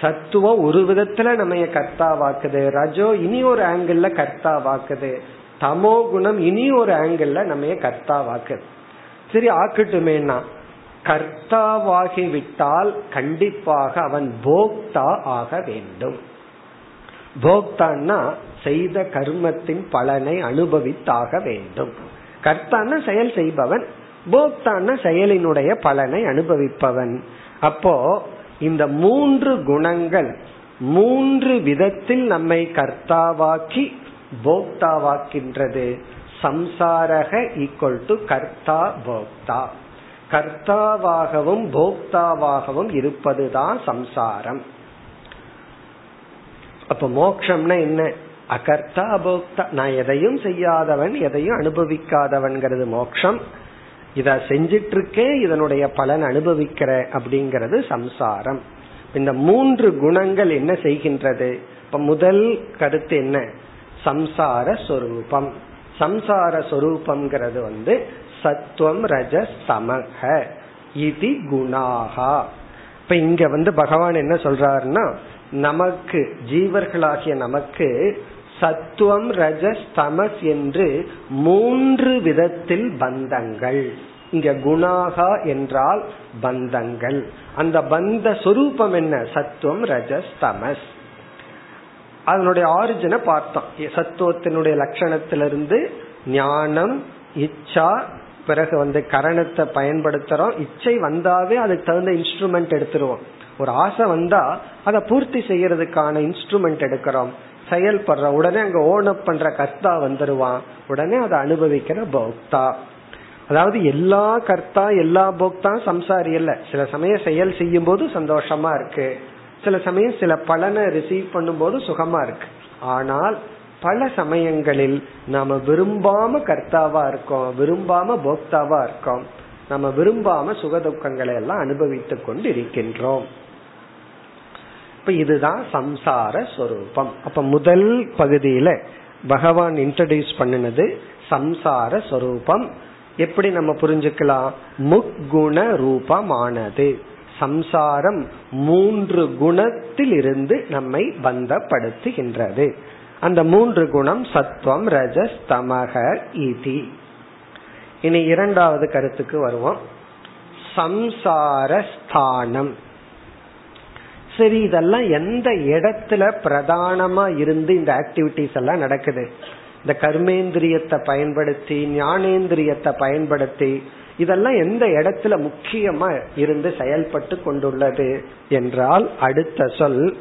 சத்துவம் ஒரு விதத்துல நம்ம கர்த்தாவாக்குது? ரஜோ இனி ஒரு ஆங்கிள் கர்த்தாவாக்குது. தமோ குணம் இனி ஒரு ஆங்கிள் நம்ம கர்த்தாவாக்குது? சரி ஆக்கட்டுமேனா கர்த்தாவாகி விட்டால் கண்டிப்பாக அவன் போக்தா ஆக வேண்டும். போக்தான்னா செய்த கர்மத்தின் பலனை அனுபவித்தாக வேண்டும். கர்த்தான செயல் செய்பவன். போக்தான செயலினுடைய பலனை அனுபவிப்பவன். அப்போ இந்த மூன்று குணங்கள் மூன்று விதத்தில் நம்மை கர்த்தாவாக்கி போக்தாவாக்கின்றது. சம்சாரக ஈக்குவல் டு கர்த்தா போக்தா. கர்த்தாவாகவும் போக்தாவாகவும் இருப்பதுதான் சம்சாரம். அப்ப மோக்ஷம்னா என்ன? அகர்த்தா அபோக்தா நான் எதையும் செய்யாதவன் எதையும் அனுபவிக்காதவன்கிறது மோக்ஷம். இத செஞ்சிட்டு இருக்கே இதனுடைய பலன் அனுபவிக்கிற அப்படிங்கிறது சம்சாரம். இந்த மூன்று குணங்கள் என்ன செய்கின்றது? இப்ப முதல் கருத்து என்ன? சம்சார சொரூபம். சம்சார சொரூபம்ங்கிறது வந்து சத்துவம் ரஜ சமக இது குணாகா இப்ப இங்க வந்து பகவான் என்ன சொல்றாருன்னா நமக்கு ஜீவர்களாகிய நமக்கு சத்துவம் ரஜஸ் தமஸ் என்று மூன்று விதத்தில் பந்தங்கள். இங்க குணாகா என்றால் பந்தங்கள். அந்த பந்த சொரூபம் என்ன? சத்துவம் ரஜஸ் தமஸ். அதனுடைய ஆரிஜினை பார்த்தோம். சத்துவத்தினுடைய லட்சணத்திலிருந்து ஞானம் இச்சா பிறகு வந்து கரணத்தை பயன்படுத்துறோம். இச்சை வந்தாவே அதுக்கு தகுந்த இன்ஸ்ட்ருமெண்ட் எடுத்துருவோம். ஒரு ஆசை வந்தா அதை பூர்த்தி செய்யறதுக்கான இன்ஸ்ட்ருமெண்ட் எடுக்கிறோம். செயல்படுற உடனே அங்க ஓனப் பண்ற கர்த்தா வந்துருவான். உடனே அதை அனுபவிக்கிற போக்தா. அதாவது எல்லா கர்த்தா எல்லா போக்தா சம்சாரி இல்ல சில சமயம் செயல் செய்யும் போது சந்தோஷமா இருக்கு. சில சமயம் சில பலனை ரிசீவ் பண்ணும் போது சுகமா இருக்கு. ஆனால் பல சமயங்களில் நாம விரும்பாம கர்த்தாவா இருக்கோம் விரும்பாம போக்தாவா இருக்கோம். நம்ம விரும்பாம சுகதுக்கங்களை எல்லாம் அனுபவித்துக் கொண்டு இருக்கின்றோம் இப்ப இதுதான் சம்சார ஸ்வரூபம். அப்ப முதல் பகுதியில பகவான் இன்ட்ரடியூஸ் பண்ணினது சம்சார ஸ்வரூபம். எப்படி நம்ம புரிஞ்சுக்கலாம்? முக்குண ரூபமானது. சம்சாரம் மூன்று குணத்தில் இருந்து நம்மை பந்தப்படுத்துகின்றது. அந்த மூன்று குணம் சத்வம் ரஜஸ் தமக இதி இனி இரண்டாவது கருத்துக்கு வருவோம். சம்சார ஸ்தானம் சரி இதெல்லாம் எந்த இடத்துல பிரதானமா இருந்து இந்த ஆக்டிவிட்டிஸ் எல்லாம் நடக்குது? இந்த கர்மேந்திரியத்தை பயன்படுத்தி ஞானேந்திரியத்தை பயன்படுத்தி இதெல்லாம் எந்த இடத்துல முக்கியமா இருந்து செயல்பட்டு கொண்டுள்ளது என்றால் அடுத்த சொல்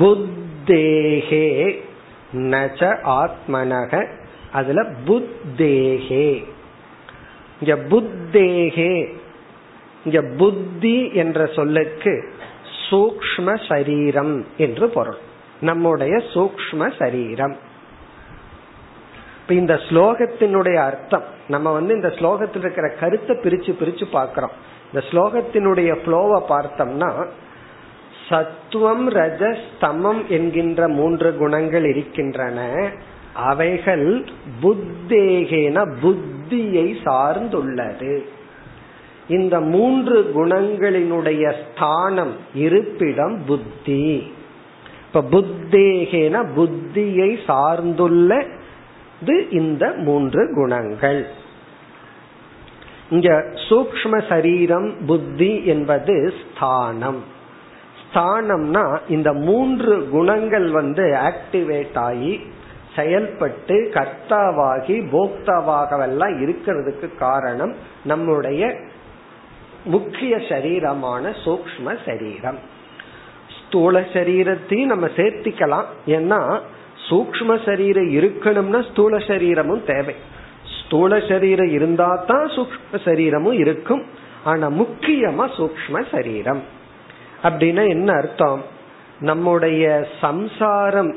புத்தேகே நச்ச ஆத்மனக அதுல புத்தேகே இங்க புத்தேகே இங்க புத்தி என்ற சொல்லுக்கு சூக்ம சரீரம் என்று பொருள். நம்முடைய சூக்ம சரீரம். இந்த ஸ்லோகத்தினுடைய அர்த்தம் நம்ம வந்து இந்த ஸ்லோகத்தில் இருக்கிற கருத்தை பிரிச்சு பிரிச்சு பார்க்கிறோம். இந்த ஸ்லோகத்தினுடைய ஃப்ளோவை பார்த்தோம்னா சத்துவம் ரஜஸ் தமம் என்கின்ற மூன்று குணங்கள் இருக்கின்றன. அவைகள் புத்தேகேன புத்தியை சார்ந்துள்ளது. இந்த மூன்று குணங்களினுடைய ஸ்தானம் இருப்பிடம் புத்தி. இப்ப புத்தேகேன புத்தியை சார்ந்துள்ள இந்த மூன்று குணங்கள். இங்க சூக்ம சரீரம் புத்தி என்பது ஸ்தானம். ஸ்தானம்னா இந்த மூன்று குணங்கள் வந்து ஆக்டிவேட் ஆகி செயல்பட்டு கர்த்தாவாகி போக்தாவாகவெல்லாம் இருக்கிறதுக்கு காரணம் நம்முடைய முக்கிய சரீரமான சூக்ம சரீரம். ஸ்தூல சரீரத்தையும் நம்ம சேர்த்திக்கலாம். ஏன்னா சூக்ம சரீரம் இருக்கணும்னா ஸ்தூல சரீரமும் தேவை. ஸ்தூல சரீரம் இருந்தா தான் சூக்ம சரீரமும் இருக்கும். ஆனா முக்கியமா சூக்ம சரீரம். அப்படின்னா என்ன அர்த்தம்? நம்முடைய சம்சாரம்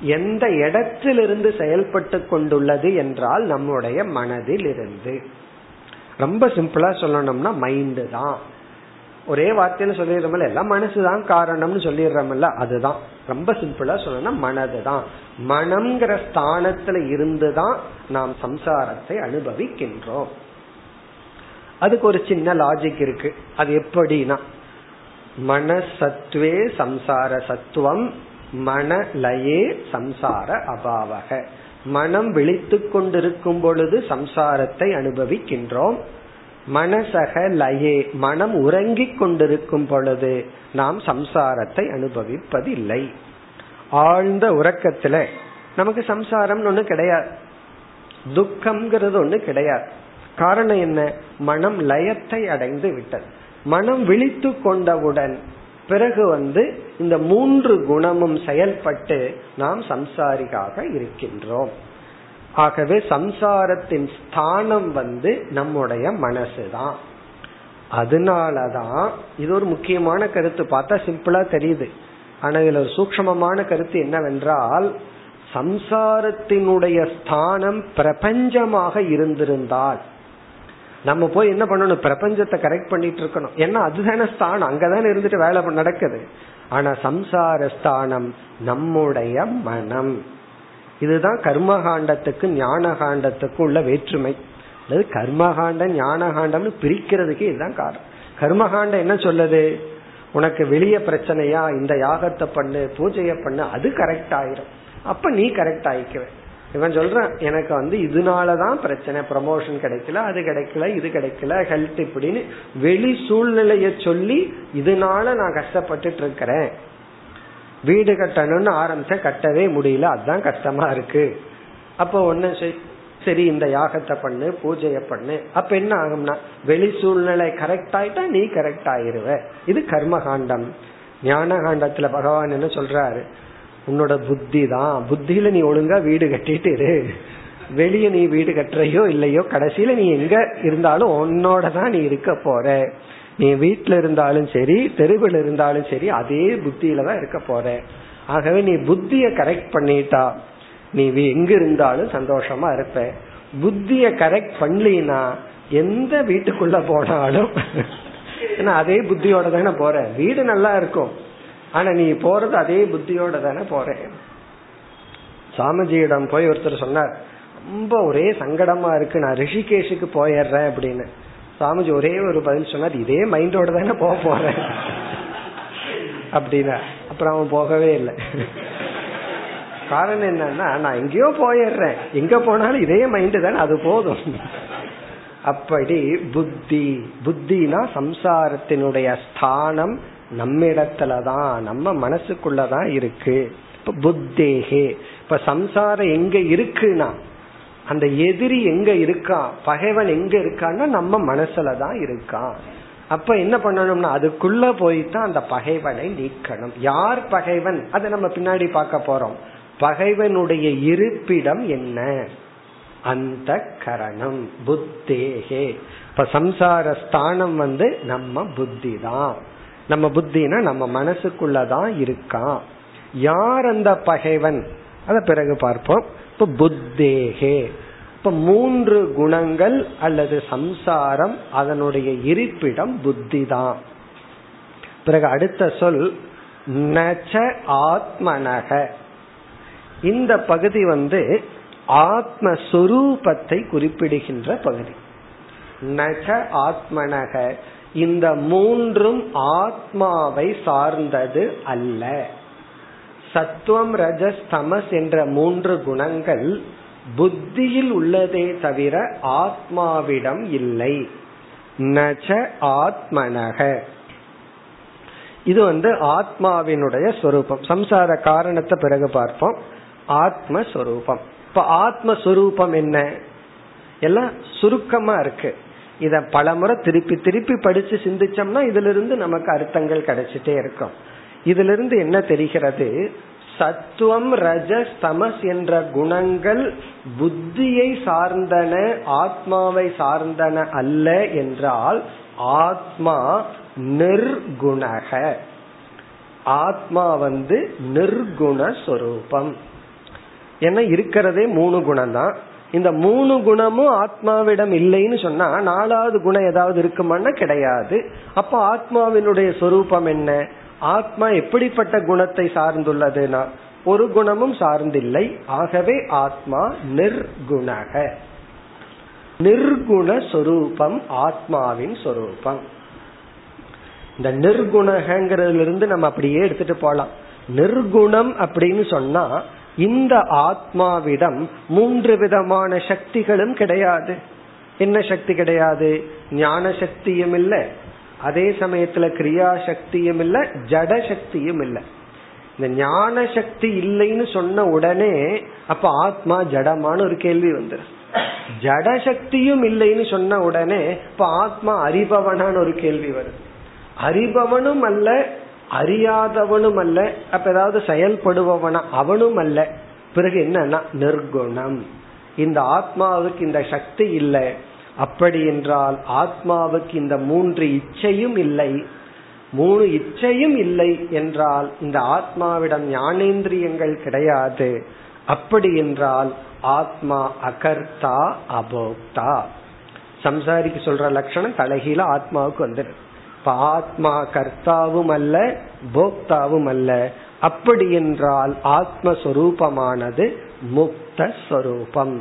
எந்த இடத்திலிருந்து செயல்பட்டு கொண்டுள்ளது என்றால் நம்முடைய மனதில் இருந்து ரொம்ப சிம்பிளா சொல்லணும்னா மைண்டு தான். ஒரே வார்த்தையில சொல்லிடுறோம்ல எல்லாம் மனசுதான் காரணம்னு சொல்லிடுறோம்ல அதுதான். ரொம்ப சிம்பிளா சொல்லணும் மனது தான். மனம்ங்கிற ஸ்தானத்துல இருந்துதான் நாம் சம்சாரத்தை அனுபவிக்கின்றோம். அதுக்கு ஒரு சின்ன லாஜிக் இருக்கு. அது எப்படின்னா மனசத்வே சம்சார சத்துவம் மனலயே சம்சார அபாவக. மனம் விழித்து கொண்டிருக்கும் பொழுது சம்சாரத்தை அனுபவிக்கின்றோம். மனசக லயே மனம் உறங்கிக் கொண்டிருக்கும் பொழுது நாம் சம்சாரத்தை அனுபவிப்பதில்லை. ஆழ்ந்த உறக்கத்துல நமக்கு சம்சாரம் ஒண்ணு கிடையாது. துக்கம்ங்கிறது ஒண்ணு கிடையாது. காரணம் என்ன? மனம் லயத்தை அடைந்து விட்டது. மனம் விழித்து கொண்டவுடன் பிறகு வந்து இந்த மூன்று குணமும் செயல்பட்டு நாம் சம்சாரிகாக இருக்கின்றோம். ஆகவே சம்சாரத்தின் ஸ்தானம் வந்து நம்முடைய மனசுதான். அதனாலதான் இது ஒரு முக்கியமான கருத்து. பார்த்தா சிம்பிளா தெரியுது. ஆனா இதுல ஒரு சூக்மமான கருத்து என்னவென்றால் சம்சாரத்தினுடைய ஸ்தானம் பிரபஞ்சமாக இருந்திருந்தால் நம்ம போய் என்ன பண்ணணும்? பிரபஞ்சத்தை கரெக்ட் பண்ணிட்டு இருக்கணும். ஏன்னா அதுதானே ஸ்தானம். அங்கதானே இருந்துட்டு வேலை நடக்குது. ஆனா சம்சாரஸ்தானம் நம்முடைய மனம். இதுதான் கர்மகாண்டத்துக்கு ஞான காண்டத்துக்கு உள்ள வேற்றுமை. அல்லது கர்மகாண்டம் ஞானகாண்டம்னு பிரிக்கிறதுக்கு இதுதான் காரணம். கர்மகாண்டம் என்ன சொல்லுது? உனக்கு வெளிய பிரச்சனையா இந்த யாகத்தை பண்ணு பூஜைய பண்ணு அது கரெக்ட் ஆயிரும். அப்ப நீ கரெக்ட் ஆயிக்குவ. இவன் சொல்றான் எனக்கு வந்து இதனாலதான் பிரச்சனை ப்ரமோஷன் கிடைக்கல அது கிடைக்கல இது கிடைக்கல ஹெல்த் இப்படின்னு வெளி சூழ்நிலைய சொல்லி இதனால நான் கஷ்டப்பட்டுட்டு இருக்கிறேன். வீடு கட்டணும்னு ஆரம்பிச்ச கட்டவே முடியல அதுதான் கஷ்டமா இருக்கு. அப்ப ஒன்னு சரி இந்த யாகத்தை பண்ணு பூஜைய பண்ணு. அப்ப என்ன ஆகும்னா வெளி சூழ்நிலை கரெக்ட் ஆயிட்டா நீ கரெக்ட் ஆயிருவ. இது கர்மகாண்டம். ஞான காண்டத்துல பகவான் என்ன சொல்றாரு? உன்னோட புத்தி தான். புத்தியில நீ ஒழுங்கா வீடு கட்டிட்டு இரு. வெளிய நீ வீடு கட்டுறையோ இல்லையோ கடைசியில நீ எங்க இருந்தாலும் உன்னோட தான் நீ இருக்க போற. நீ வீட்டுல இருந்தாலும் சரி தெருவில் இருந்தாலும் சரி அதே புத்தியில தான் இருக்க போற. ஆகவே நீ புத்திய கரெக்ட் பண்ணிட்டா நீ எங்க இருந்தாலும் சந்தோஷமா இருப்ப. புத்திய கரெக்ட் பண்ணலினா எந்த வீட்டுக்குள்ள போனாலும் ஏன்னா அதே புத்தியோட தானே போற. வீடு நல்லா இருக்கும். ஆனா நீ போறது அதே புத்தியோட தானே போறேன் சாமிஜியிடம் போய் ஒருத்தர் சொன்னார் ரொம்ப ஒரே சங்கடமா இருக்கு நான் ரிஷிகேஷுக்கு போயிடுறேன் அப்படின்னு. சாமிஜி ஒரே ஒரு பதில் சொன்னார் இதே மைண்டோட தானே போக போறேன் அப்படின்னா. அப்புறம் அவன் போகவே இல்லை. காரணம் என்னன்னா நான் எங்கேயோ போயிடுறேன். எங்க போனாலும் இதே மைண்டு தானே அது போதும். அப்படி புத்தி புத்தினா சம்சாரத்தினுடைய ஸ்தானம் நம்மிடத்துலதான் நம்ம மனசுக்குள்ளதான் இருக்கு. இப்ப புத்தேகே. இப்ப சம்சாரம் எங்க இருக்குன்னா அந்த எதிரி எங்க இருக்கான் பகைவன் எங்க இருக்கான்னா நம்ம மனசுலதான் இருக்கான் அப்ப என்ன பண்ணணும்னா அதுக்குள்ள போய்தான் அந்த பகைவனை நீக்கணும். யார் பகைவன்? அதை நம்ம பின்னாடி பார்க்க போறோம். பகைவனுடைய இருப்பிடம் என்ன? அந்த கரணம் புத்தேகே. இப்ப சம்சார ஸ்தானம் வந்து நம்ம புத்தி தான் நம்ம புத்தினா நம்ம மனசுக்குள்ளதான் இருக்கான் யார் அந்த பகைவன்? அத பிறகு பார்ப்போம். இப்ப புத்தேகே. இப்ப மூன்று குணங்கள் அல்லது சம்சாரம் அதனுடைய இருப்பிடம் புத்தி தான் பிறகு அடுத்த சொல் நச்ச ஆத்மனக. இந்த பகுதி வந்து ஆத்மஸ்வரூபத்தை குறிப்பிடுகின்ற பகுதி. நச்ச ஆத்மனக. இந்த மூன்றும் ஆத்மாவை சார்ந்தது அல்ல. சத்துவம் ரஜஸ் தமஸ் என்ற மூன்று குணங்கள் புத்தியில் உள்ளதே தவிர ஆத்மாவிடம் இல்லை. நச்ச ஆத்மனக. இது வந்து ஆத்மாவினுடைய சொரூபம். சம்சார காரணத்தை பிறகு பார்ப்போம். ஆத்மஸ்வரூபம். இப்ப ஆத்மஸ்வரூபம் என்ன? எல்லாம் சுருக்கமா இருக்கு. இத பலமுறை திருப்பி திருப்பி படிச்சு சிந்திச்சோம்னா இதுல இருந்து நமக்கு அர்த்தங்கள் கிடைச்சிட்டே இருக்கும். இதுல இருந்து என்ன தெரிகிறது? சத்துவம் ரஜஸ் தமஸ் என்ற குணங்கள் புத்தியை சார்ந்தன ஆத்மாவை சார்ந்தன அல்ல என்றால் ஆத்மா நிர்குணக. ஆத்மா வந்து நிர்குண சொரூபம். ஏன்னா இருக்கிறதே மூணு குணம் தான் இந்த மூணு குணமும் ஆத்மாவிடம் இல்லைன்னு சொன்னா நாலாவது குணம் ஏதாவது இருக்குமான்னா கிடையாது. அப்ப ஆத்மாவினுடைய சொரூபம் என்ன? ஆத்மா எப்படிப்பட்ட குணத்தை சார்ந்துள்ளதுன்னா ஒரு குணமும் சார்ந்தில்லை. ஆகவே ஆத்மா நிர்குணக. நிர்குண சொரூபம் ஆத்மாவின் சொரூபம். இந்த நிர்குணகங்கிறதுல இருந்து நம்ம அப்படியே எடுத்துட்டு போலாம். நிர்குணம் அப்படின்னு சொன்னா இந்த ஆத்மாவிடம் மூன்று விதமான சக்திகளும் கிடையாது. என்ன சக்தி கிடையாது? ஞான சக்தியும் இல்லை. அதே சமயத்துல கிரியா சக்தியும் இல்ல ஜட சக்தியும் இல்ல. இந்த ஞான சக்தி இல்லைன்னு சொன்ன உடனே அப்ப ஆத்மா ஜடமான ஒரு கேள்வி வந்துடும் ஜட சக்தியும் இல்லைன்னு சொன்ன உடனே இப்ப ஆத்மா அறிபவனான ஒரு கேள்வி வருது அறிபவனும் அல்ல அறியாதவனும் அல்ல. அப்ப ஏதாவது செயல்படுபவனா அவனும் அல்ல. பிறகு என்னன்னா நிர்குணம். இந்த ஆத்மாவுக்கு இந்த சக்தி இல்லை. அப்படி என்றால் ஆத்மாவுக்கு இந்த மூன்று இச்சையும் இல்லை. மூணு இச்சையும் இல்லை என்றால் இந்த ஆத்மாவிடம் ஞானேந்திரியங்கள் கிடையாது. அப்படி என்றால் ஆத்மா அகர்த்தா அபோக்தா. சம்சாரிக்கு சொல்ற லட்சணம் தலைகீழ ஆத்மாவுக்கு வந்துடும். இப்ப ஆத்மா கர்த்தாவும் அல்ல போக்தாவும் அல்ல அப்படி என்றால் ஆத்மஸ்வரூபமானது முக்த ஸ்வரூபம்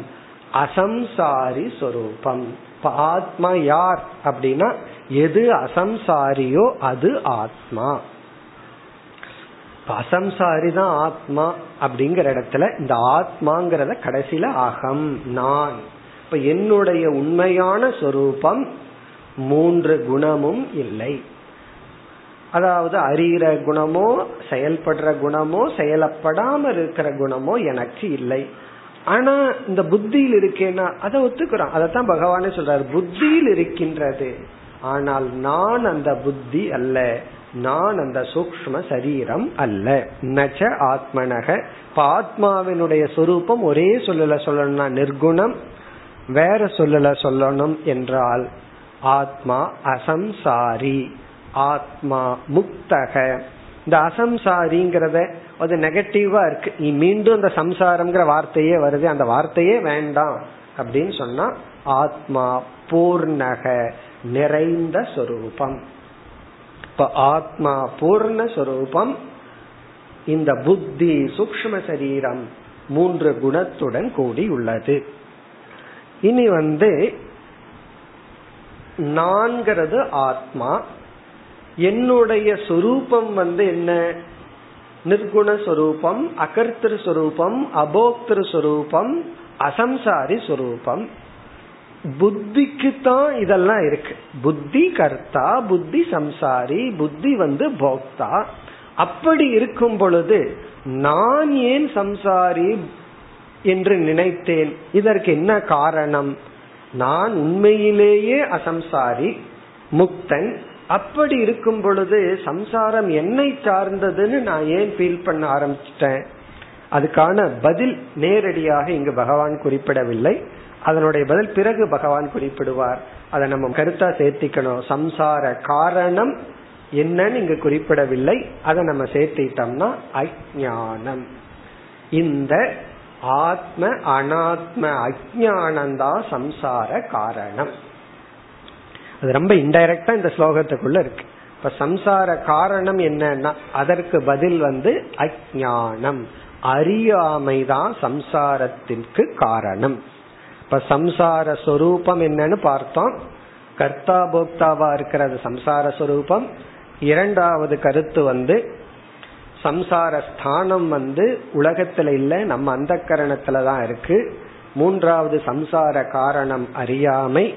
அசம்சாரி ஸ்வரூபம் ஆத்மா யார் அப்படின்னா எது அசம்சாரியோ அது ஆத்மா. அசம்சாரி தான் ஆத்மா அப்படிங்கிற இடத்துல இந்த ஆத்மாங்கிறத கடைசியில அகம் நான். இப்ப என்னுடைய உண்மையான சொரூபம் மூன்று குணமும் இல்லை. அதாவது அறிகிற குணமோ செயல்படுற குணமோ செயலப்படாம இருக்கிற குணமோ எனக்கு இல்லை. ஆனா இந்த புத்தியில் இருக்கேன்னா அதை ஒத்துக்கிறோம். அதைத்தான் பகவானே சொல்றாரு. புத்தியில் இருக்கின்றது. ஆனால் நான் அந்த புத்தி அல்ல. நான் அந்த சூக்ம சரீரம் அல்ல. நச்ச ஆத்மனக. இப்ப ஆத்மாவினுடைய சொரூபம் ஒரே சொல்லல சொல்லணும்னா நிர்குணம். வேற சொல்லல சொல்லணும் என்றால் ஆத்மா அசம்சாரி ஆத்மா முக்தக. இந்த அசம்சாரிங்கிறத அது நெகட்டிவா இருக்கு. நீ மீண்டும் அந்த சம்சாரம்ங்கிற வார்த்தையே வருது. அந்த வார்த்தையே வேண்டாம் அப்படின்னு சொன்னா ஆத்மா பூர்ணக நிறைந்த சொரூபம். இப்ப ஆத்மா பூர்ண சொரூபம் இந்த புத்தி சூக்ம சரீரம் மூன்று குணத்துடன் கூடி உள்ளது இனி வந்து நான்கிறது ஆத்மா. என்னுடைய சொரூபம் வந்து என்ன? நிர்குண சொரூபம் அகர்த்திரு சொரூபம் அபோக்திரு சொரூபம் அசம்சாரி சொரூபம். புத்திக்கு தான் இதெல்லாம் இருக்கு. புத்தி கர்த்தா புத்தி சம்சாரி புத்தி வந்து போக்தா. அப்படி இருக்கும் பொழுது நான் ஏன் சம்சாரி என்று நினைத்தேன்? இதற்கு என்ன காரணம்? நான் உண்மையிலேயே அசம்சாரி முக்தன். அப்படி இருக்கும் பொழுது சம்சாரம் என்னை சார்ந்ததுன்னு நான் ஏன் ஃபீல் பண்ண ஆரம்பிச்சிட்டேன்? அதுக்கான பதில் நேரடியாக இங்கு பகவான் குறிப்பிடவில்லை. அதனுடைய பதில் பிறகு பகவான் குறிப்பிடுவார். அதை நம்ம கருத்தா சேர்த்திக்கணும். சம்சார காரணம் என்னன்னு இங்கு குறிப்பிடவில்லை. அதை நம்ம சேர்த்திட்டோம்னா அஜானம் இந்த ஆத்ம அனாத்ம அஜானந்தா சம்சார காரணம். அது ரொம்ப இன்டைரக்டா இந்த ஸ்லோகத்துக்குள்ள இருக்கு. இப்ப சம்சார காரணம் என்னன்னா அதற்கு பதில் வந்து அஜானம் அறியாமைதான் சம்சாரத்திற்கு காரணம். இப்ப சம்சார சொரூபம் என்னன்னு பார்த்தோம். கர்த்தா போக்தாவா இருக்கிறது சம்சார சொரூபம். இரண்டாவது கருத்து வந்து சம்சார ஸ்தானம் வந்து உலகத்துல இல்ல நம்ம அந்த கரணத்துல தான் இருக்கு. மூன்றாவது சம்சார காரணம் அறியாமை.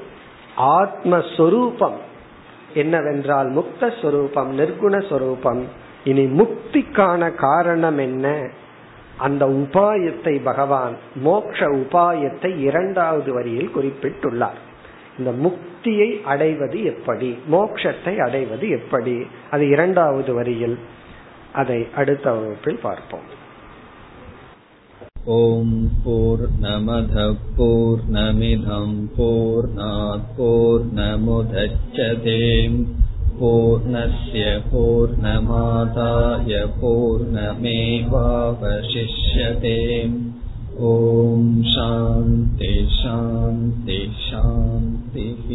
ஆத்மஸ்வரூபம். என்னவென்றால் முக்த சொரூபம் நிர்குண சொரூபம் இனி முக்திக்கான காரணம் என்ன? அந்த உபாயத்தை பகவான் மோக்ஷ உபாயத்தை இரண்டாவது வரியில் குறிப்பிட்டுள்ளார். இந்த முக்தியை அடைவது எப்படி? மோக்ஷத்தை அடைவது எப்படி? அது இரண்டாவது வரியில். அதை அடுத்த வகுப்பில் பார்ப்போம் ॐ पूर्णमधपूर्णमिधं पूर्णात्पूर्णमुदच्छते पूर्णस्य पूर्णमादाय पूर्णमेवावशिष्यते ॐ शान्ति शान्ति शान्तिः